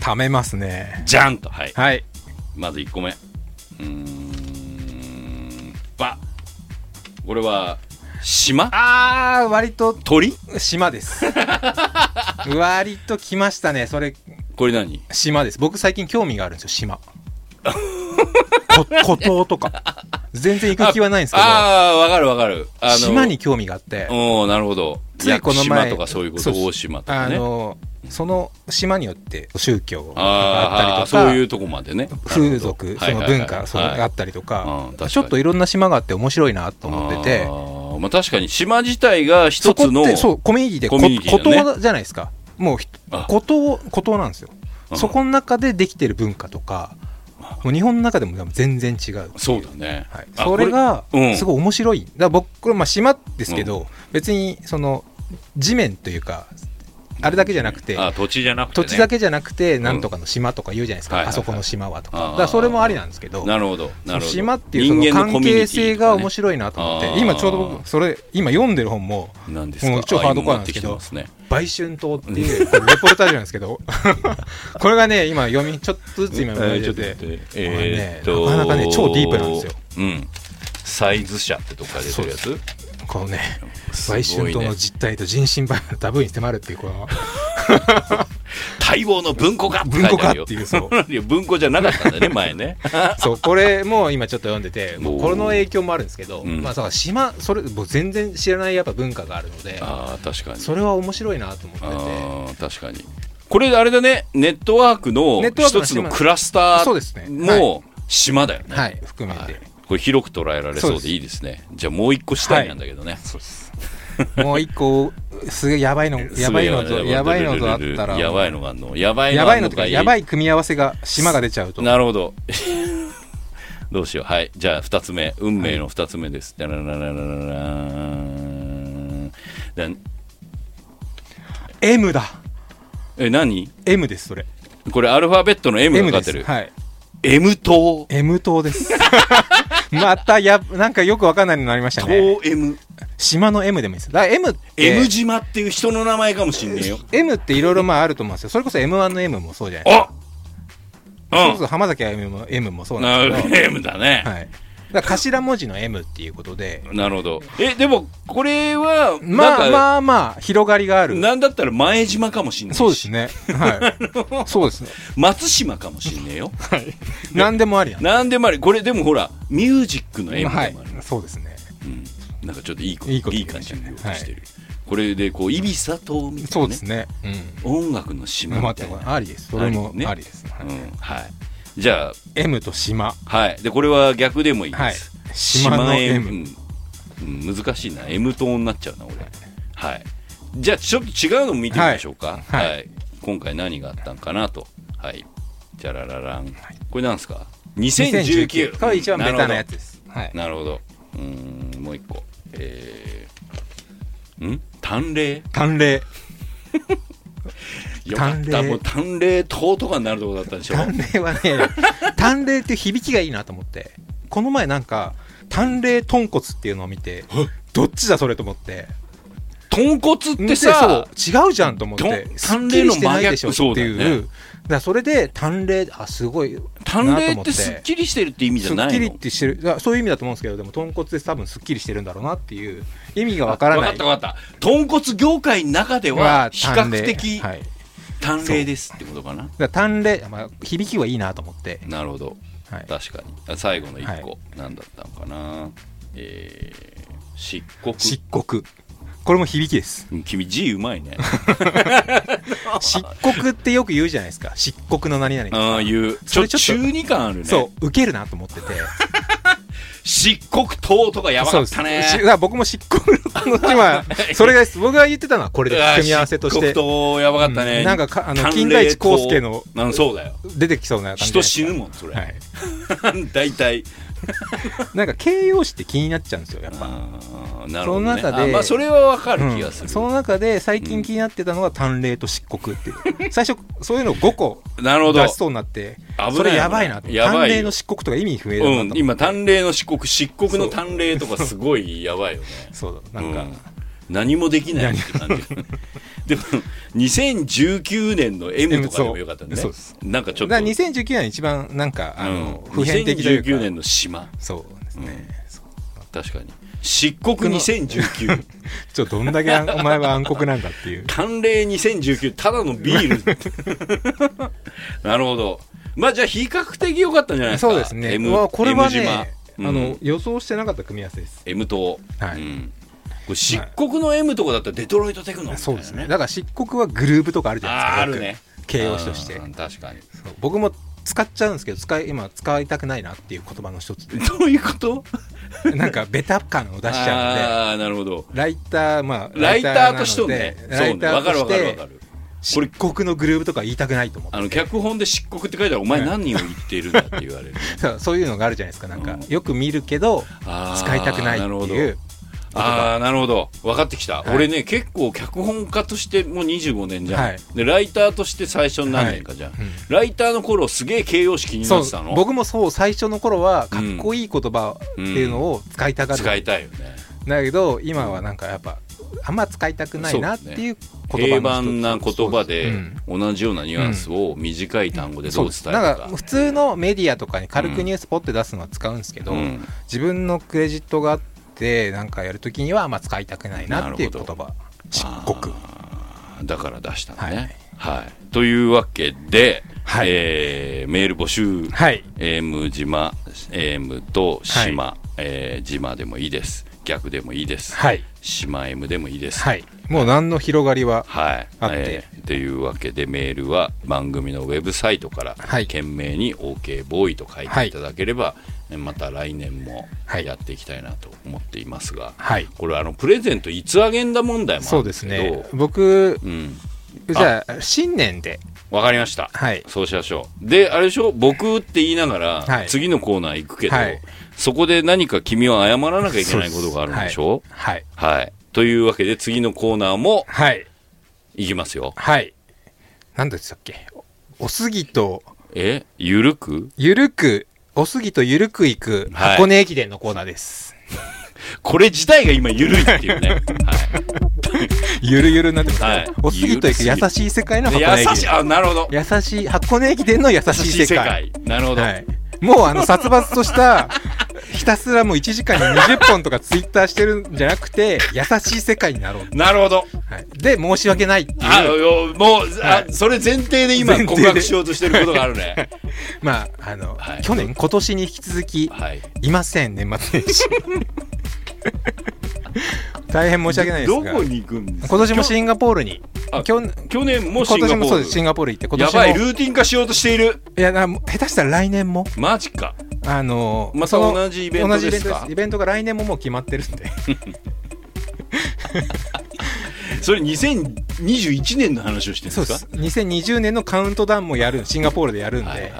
ためますねじゃんとはいはいまず1個目うーんばこれは島？あー割と。鳥？島です。*laughs* 割と来ましたね。それ。これ何？島です。僕最近興味があるんですよ島。*laughs* こ孤島とか。全然行く気はないんですけど。ああーわかるわかる。島に興味があって。おおなるほど。ついこの前島とかそういうこと？大島とかね。あのその島によって宗教がああったりとか。あそういうとこまでね。風俗その文化がああったりとか。うん確かに。ちょっといろんな島があって面白いなと思っててまあ確かに島自体が一つのそうコミュニティでコこミュニティだね。孤島じゃないですか。もう孤島孤島なんですよ。うん。そこの中でできてる文化とかもう日本の中でも全然違うそうだね、はい、あそれがすごい面白い、だから僕これまあ島ですけど、別にその地面というかあれだけじゃなくて、あ土地じゃなくて、ね、土地だけじゃなくてなんとかの島とか言うじゃないですか、はいはいはい。あそこの島はとか。だそれもありなんですけどなるほどなるほど。島っていうその関係性が面い白いなと思って、あー。今ちょうど僕それ今読んでる本もなんですか。もう超ハードコアなんですけどね。売春島っていうレポルタージュなんですけど *laughs* これがね今読みちょっとずつ今読み始めてて、えーねなかなかね超ディープなんですよ。うん。サイズ社ってとこから出てるやつ？このね売春島ねの実態と人身売買のタブーに迫るっていうこの。*laughs* 待望の文庫化って書い文庫化っていうそう。*laughs* 文庫じゃなかったんだよね *laughs* 前ね。そうこれも今ちょっと読んでてもう。これの影響もあるんですけど、うん。まあだから島それもう全然知らないやっぱ文化があるのでああ確かに。それは面白いなと思ってて。確かに。これあれだねネットワークの一つのクラスターも島だよね。はい含めて、はいこれ広く捉えられそうでいいですね。じゃあもう一個したいなんだけどね、そうです。*laughs* もう一個すげえやばいのやばいのとやばいのとあったら。やばいのがあんの。やばいのやばいのとかやばいい組み合わせが島が出ちゃうと。*laughs* なるほど。*laughs* どうしよう。はい。じゃあ2つ目。運命の2つ目です、ダララララララーンだ M だえ何 M ですそれこれアルファベットの M がかてる、はい M 島。M 島です。*laughs* またやなんかよくわかんないのになりましたね。島 M 島の M でもいいです。だから M って。M 島っていう人の名前かもしんねえよ。M っていろいろまああると思うんですよ。それこそ M1 の M もそうじゃないですか。あそれこそ浜崎あゆみも M もそうなんですけど。な M だね、はい頭文字の M っていうことで。なるほど。えでもこれはまか、あまあまあ広がりがある。なんだったら前島かもしんないし。そうですね。はい。そうですね。松島かもしんねえよ。何でもありなん。で *laughs* なんでもあり。これでもほらミュージックの M でもある、はいそうですね。うん、なんかちょっといいいいこといい感じに言おうとしてる、これでこうイビサ島みたいな、ね、そうですね。うん。音楽の島みたていな、ありです。それもありねありですはい。うん、はいじゃあ M と島。はい。でこれは逆でもいいです、はい。島の M うん。うん難しいな。M 島になっちゃうな俺。はい。じゃあちょっと違うのも見てみましょうか。はい。はい、今回何があったんかなと。はい。じゃらららんこれなんですか？2019これ一番ベタなやつつです。はい。なるほど。うーん。もう一個。えー、ん？淡麗淡麗よかった。もう淡麗島とかになるとこだったでしょ淡麗はね *laughs* 淡麗っていう響きがいいなと思って。この前なんか淡麗豚骨っていうのを見てどっちだそれと思って。豚骨ってでさそう違うじゃんと思って。とすっきりしてないでしょって淡麗の真逆そうだいう。よねだそれで淡麗あすごい淡なと思って。麗ってすっきりしてるって意味じゃないの？すっきりってしてる。そういう意味だと思うんですけどでも豚骨で多分すっきりしてるんだろうなっていう意味がわからない。分かった分かった。豚骨業界の中では比較的はい、淡麗ですってことかな？だから淡麗、まあ、響きはいいなと思って、なるほど。はい、確かに。あ最後の一は個何だったのかな？えー漆黒。漆黒。これも響きです。うん君字うまいね。*laughs* 漆黒ってよく言うじゃないですか。漆黒の何々ああいう。ちょそれちょっと中二感あるね。そう受けるなと思ってて漆黒糖とかやばかったね。僕も漆黒の今 *laughs* それが僕が言ってたのはこれでうわ組み合わせとして漆黒糖やばかったね、うん。なんかかあの金田一耕助のそうだよ。出てきそうな感じ人死ぬもんそれ、はい。*laughs* 大体 *laughs* なんか形容詞って気になっちゃうんですよやっぱ。あーなるほど、ね、その中であまあそれはわかる気がする、うん。その中で最近気になってたのが淡麗と漆黒っていう。*laughs* 最初そういうのを5個出しそうになってそれやばいなって。やばいよ。淡麗の漆黒とか意味不明だなうん、今淡麗の漆黒。漆黒の淡麗とかすごいやばいよね。*laughs* そうだなんか、うん何もできないって感じ。*laughs* でも2019年の M とかでもよかったね。なんかちょっと。だから2019年一番なんかあの、うん。普遍的というか。2019年の島。そうですね、そう。確かに。漆黒2019 *laughs* ちょっとどんだけお前は暗黒なんだっていう。淡麗2019ただのビール。*laughs* なるほど。まあじゃあ比較的良かったんじゃないですか。そうですね。M, これは M 島。ね、うん。あの予想してなかった組み合わせです、M と、はい。うんこれ漆黒の M とかだったらデトロイトテクノみたいなそうですね。だから漆黒はグルーブとかあるじゃないですか。あるね。形容詞として。うん確かに。僕も使っちゃうんですけど使い今使いたくないなっていう言葉の一つで。*laughs* どういうこと？*laughs* なんかベタ感を出しちゃうので。ああなるほど。ライターまあライターとしてね。ライタそうね。わかるーとしてわかるわかる漆黒のグルーブとか言いたくないと思って。あの脚本で漆黒って書いたらお前何を言っているんだって言われる。*laughs* そうそういうのがあるじゃないですか。なんか、うん。よく見るけど使いたくないっていうああなるほど。分かってきた、はい。俺ね結構脚本家としてもう25年じゃん、はい。でライターとして最初の何年かじゃん、うん。ライターの頃すげえ形容詞気になってたの？僕もそう最初の頃はかっこいい言葉っていうのを使いたがる、使いたいよね。だけど今はなんかやっぱあんま使いたくないなっていう言平葉の一つ。凡な言葉でうん同じようなニュアンスを短い単語でどう伝えるなんかか普通のメディアとかに軽くニュースポッて出すのは使うんですけど、うん。自分のクレジットがあってなんかやるときにはま使いたくないなっていう言葉。漆黒だから出したのね。はい。はい、というわけで、はい。えーメール募集。はい。AM 島 AM と島、えー島でもいいです。逆でもいいです、はい。島 M でもいいです。はい。もう何の広がりははい。あって。えーというわけでメールは番組のウェブサイトからはい。懸命に OK ボーイと書いていただければ、えまた来年もはい。やっていきたいなと思っていますが、はい。これあのプレゼントいつあげんだ問題もあそうですけどすね。僕うん。じゃあ新年で。わかりました、はい。そうしましょう。であれでしょ？僕って言いながら、はい。次のコーナー行くけど、はい。そこで何か君は謝らなきゃいけないことがあるんでしょ？はい。はい、というわけで次のコーナーもはい。いきますよ。はい。何でしたっけ？おすぎとえ？ゆるく？ゆるくおすぎとゆるく行くはい。箱根駅伝のコーナーです、*laughs* これ自体が今ゆるいっていうね。はい。ゆるゆるになってます、はい。おすぎと行く優しい世界の箱根駅優しい、伝あ、なるほど。優しい箱根駅伝の優しい世界。なるほど。はい、もうあの殺伐としたひたすらもう1時間に20本とかツイッターしてるんじゃなくて優しい世界になろう、なるほど。はい、で申し訳ないってあ、いう。よもう、あは、それ前提で今前提で。告白しようとしてることがあるね。*laughs* まああの、はい。去年今年に引き続きはい。いません年末年始。*laughs* 大変申し訳ないですが。どこに行くんですか？今年もシンガポールに。あ去去年もシンガポ今年もそうです。シーンガポール行って今年も。ばい、ルーティン化しようとしている。いやな下手したら来年も。マジか。あのまたその同じイベントですか？イベントが来年ももう決まってるんで。*laughs* それ2021年の話をしてるんそうです。かです2020年のカウントダウンもやるシンガポールでやるんで、はいはい。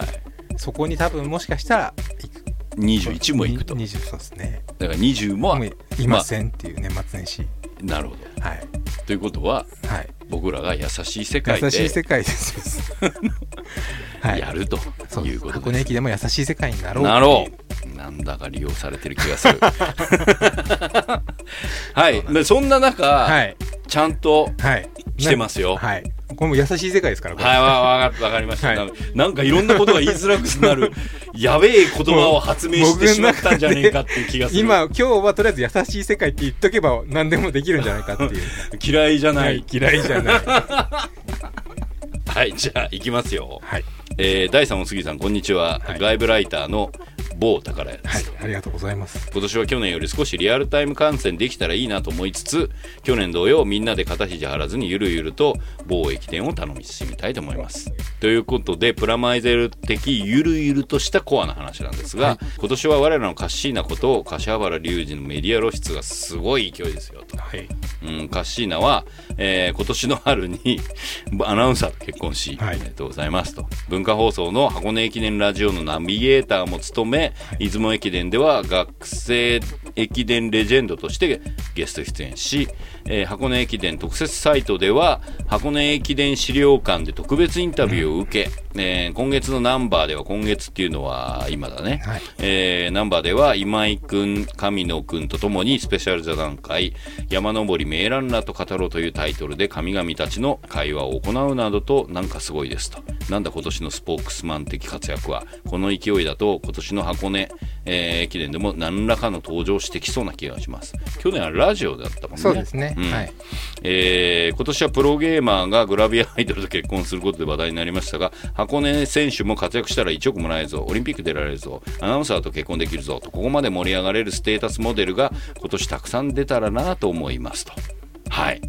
そこに多分もしかしたら行く。21も行くと。だに20そうですね。から20もいませんっていう年末年始、なるほど。はい。ということは、はい僕らが優しい世界で優しい世界です。*laughs* はい。やるということ箱根駅でも優しい世界になろう。なろう。なんだか利用されてる気がする。*laughs* *laughs* はい。でそんな中、はい。ちゃんとはい。来てますよ。はいこれも優しい世界ですからはいわわかわかりました、はい。なんかいろんなことが言いづらくなる。やべえ言葉を発明してしまったんじゃねえかっていう気がする。今 *laughs* 今日はとりあえず優しい世界って言っとけば何でもできるんじゃないかっていう。嫌いじゃない、嫌いじゃない。*laughs* はい、じゃあ行きますよ、はい。えー第3お杉さんこんにちは、はい。外部ライターの某宝屋です、はいありがとうございます。今年は去年より少しリアルタイム観戦できたらいいなと思いつつ去年同様みんなで肩肘張らずにゆるゆると某駅伝を頼み進みたいと思います。ということでプラマイゼル的ゆるゆるとしたコアな話なんですが、今年は我らのカッシーナこと柏原隆二のメディア露出がすごい勢いですよと。はい。うん、カッシーナは、えー今年の春に *laughs* アナウンサーと結婚し、はいおめでとうございますと。文化放送の箱根駅伝ラジオのナビゲーターも務め、出雲駅伝では学生駅伝レジェンドとしてゲスト出演し、えー箱根駅伝特設サイトでは、箱根駅伝資料館で特別インタビューを受け、えー今月のナンバーでは、今月っていうのは今だね、はい。えーナンバーでは今井くん、神野くんとともにスペシャル座談会、山登り名ランナーと語ろうというタイトルで神々たちの会話を行うなどとなんかすごいですと。なんだ今年のスポークスマン的活躍は、この勢いだと今年の箱根、えー駅伝でも何らかの登場してきそうな気がします。去年はラジオだったもんね。そうですね、うん。はい。えー今年はプロゲーマーがグラビアアイドルと結婚することで話題になりましたが箱根選手も活躍したら1億もらえるぞ。オリンピック出られるぞ。アナウンサーと結婚できるぞと。ここまで盛り上がれるステータスモデルが今年たくさん出たらなと思いますと。はい。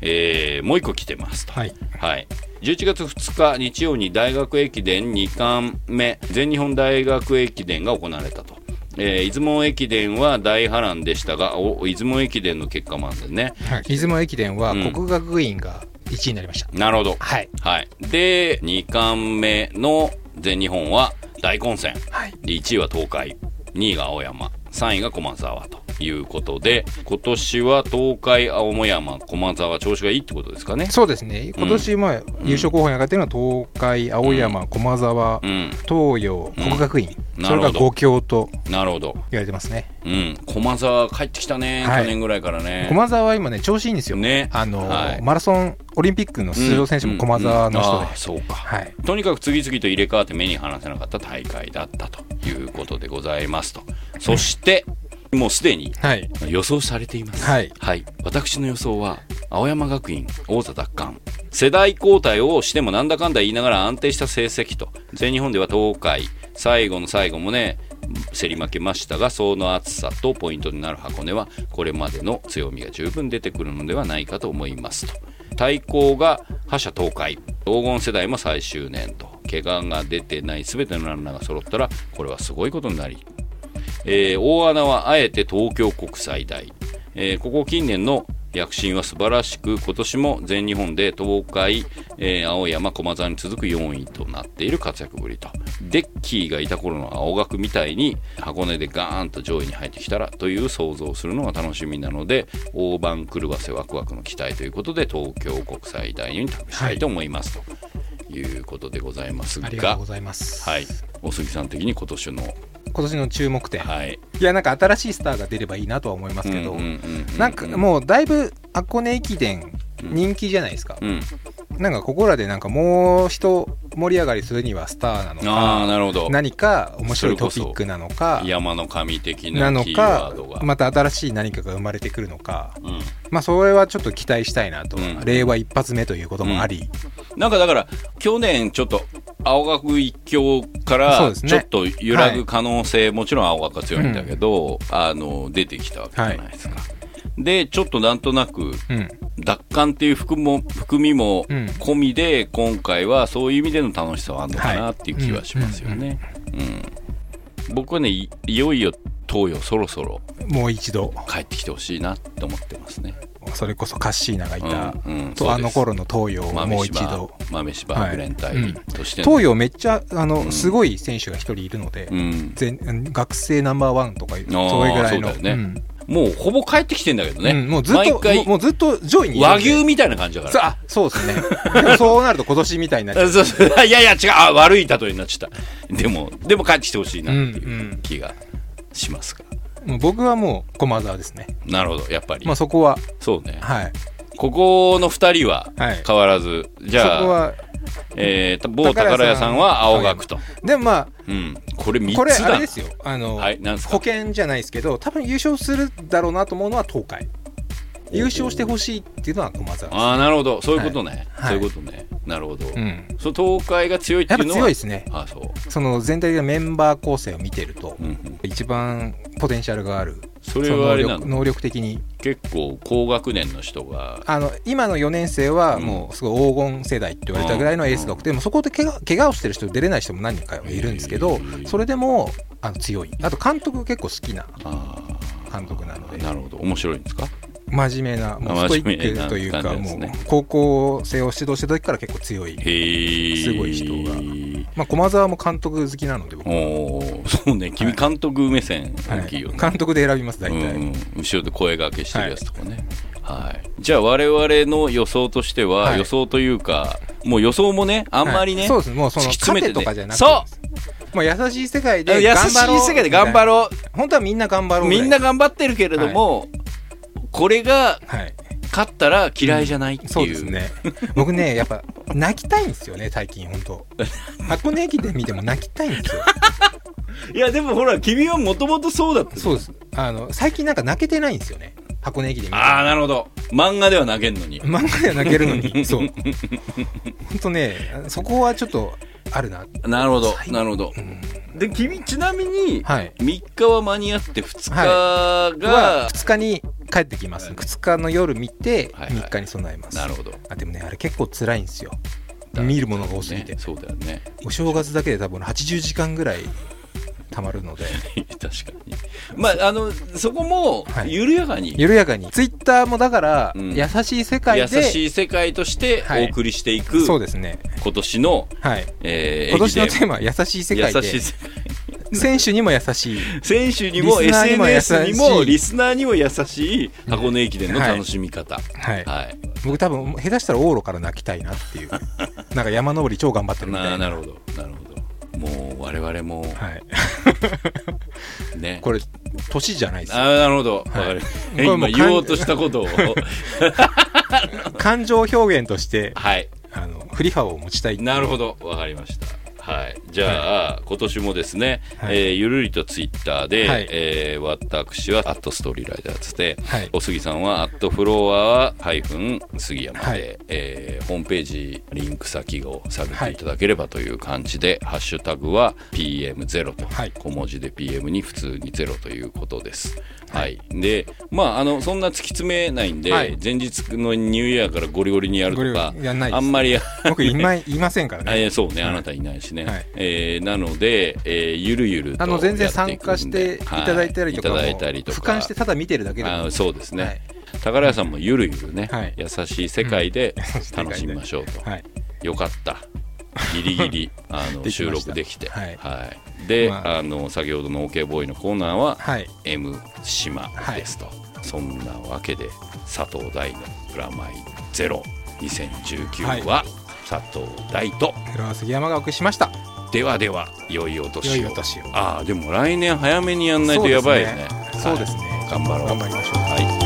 えーもう一個来てますと。はい。はい。11月2日日曜に大学駅伝2冠目。全日本大学駅伝が行われたと。えー出雲駅伝は大波乱でしたが、お出雲駅伝の結果もあるんでね。はい出雲駅伝はうん国学院が1位になりました、なるほど。はいはい。で、2冠目の全日本は大混戦。はいで1位は東海、2位が青山、3位が駒沢ということで、今年は東海、青山、駒沢、調子がいいってことですかね？そうですね。今年、まあ優勝候補に上がってるのは東海青山、駒沢、うん。東洋国学院、うん。それがなるほど。5強となるほど。言われてますね。うん。駒沢帰ってきたね、はい。去年ぐらいからね。駒沢は今ね調子いいんですよ、ね。あの、はい。マラソンオリンピックの出場選手も駒沢の人で、そうか。はい。とにかく次々と入れ替わって目に離せなかった大会だったということでございますと。そして、もうすでにはい。予想されています。はい。私の予想は、青山学院王座奪還。世代交代をしてもなんだかんだ言いながら安定した成績と。全日本では東海、最後の最後もね、競り負けましたがその暑さとポイントになる箱根はこれまでの強みが十分出てくるのではないかと思いますと。対抗が覇者東海。黄金世代も最終年と。怪我が出てない全てのランナーが揃ったらこれはすごいことになり、えー大穴はあえて東京国際大、えーここ近年の躍進は素晴らしく今年も全日本で東海、えー青山駒沢に続く4位となっている活躍ぶりと。デッキーがいた頃の青学みたいに箱根でガーンと上位に入ってきたらという想像をするのが楽しみなので大盤狂わせワクワクの期待ということで東京国際大に託したいと思います、ということでございますが。ありがとうございます、はい。お杉さん的に今年の今年の注目点、はい。いやなんか新しいスターが出ればいいなとは思いますけど、うんうんうんうんなんかもうだいぶ箱根駅伝人気じゃないですか、うん。なんかここらでなんかもう一盛り上がりするにはスターなのああかなるほど。何か面白いトピックなのか山の神的なのなキーワかードが、また新しい何かが生まれてくるのか。うん。まあそれはちょっと期待したいなと、うん。令和一発目ということもあり、なんかだから、去年ちょっと、青学一強から、ちょっと揺らぐ可能性、もちろん青学が強いんだけど、あの、出てきたわけじゃないですか。で、ちょっとなんとなく、うん。奪還っていう含も含みもうん。込みで、今回はそういう意味での楽しさはあるのかなっていう気はしますよね。うん。僕はね、いいよいよ東洋そろそろもう一度。帰ってきてほしいなって思ってますね。それこそカッシーナがいた、うんうん。あの頃の東洋を豆もう一柴度、豆柴はい。グレン隊として。の東洋めっちゃあの、ん。すごい選手が一人いるので、学生ナンバーワンとかそれぐーらいの。ね。ん。もうほぼ帰ってきてんだけどね。うん。もうずっともうずっと上位に和牛みたいな感じだから。そうですね。*laughs* そうなると今年みたいになっちゃう。そうそう。いやいや違う。あ悪い例えになっちゃった。でもでも帰ってきてほしいなっていう気がしますが、もう僕はもう駒澤ですね。なるほど。やっぱり、まあそこはそうね。はい。ここの2人ははい。変わらず、じそゃあ、こはえーと某宝屋さんは青学と、でもまうん、これあ3これあれですよ。あの、はいなんですか？保険じゃないですけど多分優勝するだろうなと思うのは東海優勝してほしいっていうのは駒澤ああなるほど。そういうことね、はい。そういうことね。なるほど、うん。その東海が強いってやっぱいうのは？強いですね。あそう、その全体的なメンバー構成を見てると、うんうん、一番ポテンシャルがあるそれはあれなの？能力的に。結構高学年の人が？あの今の4年生はうん。もうすごい黄金世代って言われたぐらいのエースが多くて、でもそこで怪我怪我をしてる人出れない人も何人かいるんですけどそれでもあの強い。あと監督結構好きなあ監督なので。あなるほど。面白いんですか？真面目なもうあストイックというかもう高校生を指導してた時から結構強い、すごい人が。まあ、駒澤も監督好きなので僕は。おおそうね。君監督目線大きいよね、監督で選びます大体、うん。うん、後ろで声掛けしてるやつとかね、はい。じゃあ我々の予想としては、はい。予想というかもう予想もねあんまりね、はい。そうです。もうその突き詰めてとかじゃなくてそう。もう優しい世界で優しい世界で頑張ろう。本当はみんな頑張ろうみんな頑張ってるけれども、これがはい。勝ったら嫌いじゃないっていう,、そうですね。僕ねやっぱ泣きたいんですよね最近本当。箱根駅伝見ても泣きたいんですよ。*laughs* いやでもほら君はもともとそうだったそうです。あの最近なんか泣けてないんですよね。箱根駅伝見ても。ああなるほど。漫画では投げんのに。漫画では泣けるのに。*laughs* そう。本当ねそこはちょっとあるな。なるほど最なるほど。うん。で君ちなみにはい。3日は間に合って2日はが、2日に帰ってきます。2日の夜見てはいはい。3日に備えます、なるほど。あでもねあれ結構辛いんですよ。見るものが多すぎて、ね。そうだよね。お正月だけで多分80時間ぐらいたまるので。*laughs* 確かに。まああのそこもはい。緩やかに、緩やかに。ツイッターもだから、うん。優しい世界優でしい世界としてはい。お送りしていく、そうですね。今年の、はい。えー今年のテーマは優しい世界で。優しい世界。選手にも優しい。選手にも SNS にもリスナーにも優しい箱根駅伝の楽しみ方、はい、はい。僕多分下手したら往路から泣きたいなっていう。なんか山登り超頑張ってるみたいな。*laughs* ななるほど。なるほどもう我々もはい、ね、*laughs* これ年じゃないですあーなるほど、わかる今言おうとしたことを。*laughs* 感情表現としてはい。あの振り幅を持ちたいなるほど。わかりましたはい、じゃあ、今年もですね、はい。えーゆるりとツイッターで、はい。えー私はアットストーリーライダーズで、はい。お杉さんはアットフロアハイフン杉山で、はい。えーホームページリンク先を探っていただければという感じで、ハッシュタグは PM0 と、はい。小文字で PM に普通に0ということです。はい、でまああのそんな突き詰めないんで、はい。前日のニューイヤーからゴリゴリにやるとかあんまり僕いまいいませんからね。*laughs* そうね、あなたいないしね。はい。えーなので、えーゆるゆるとあの全然参加してい。ただいたりとかも、はいいただいたりとか。俯瞰してただ見てるだけでも。あそうですね。はい。宝屋さんもゆるゆるね、はい。優しい *laughs* 世界で。楽しみましょうと。はい。よかった。ギリギリ *laughs* あの収録できて、はい。で、まあ。あの先ほどの OK ボーイのコーナーは、はい。M 島ですと、そんなわけで佐藤大のプラマイゼロ。2019は、佐藤大と。フロア杉山がお送りしました。ではでは良いお年を。ああでも来年早めにやんないとやばいよね。そうですね。頑張ろう。頑張りましょう。はい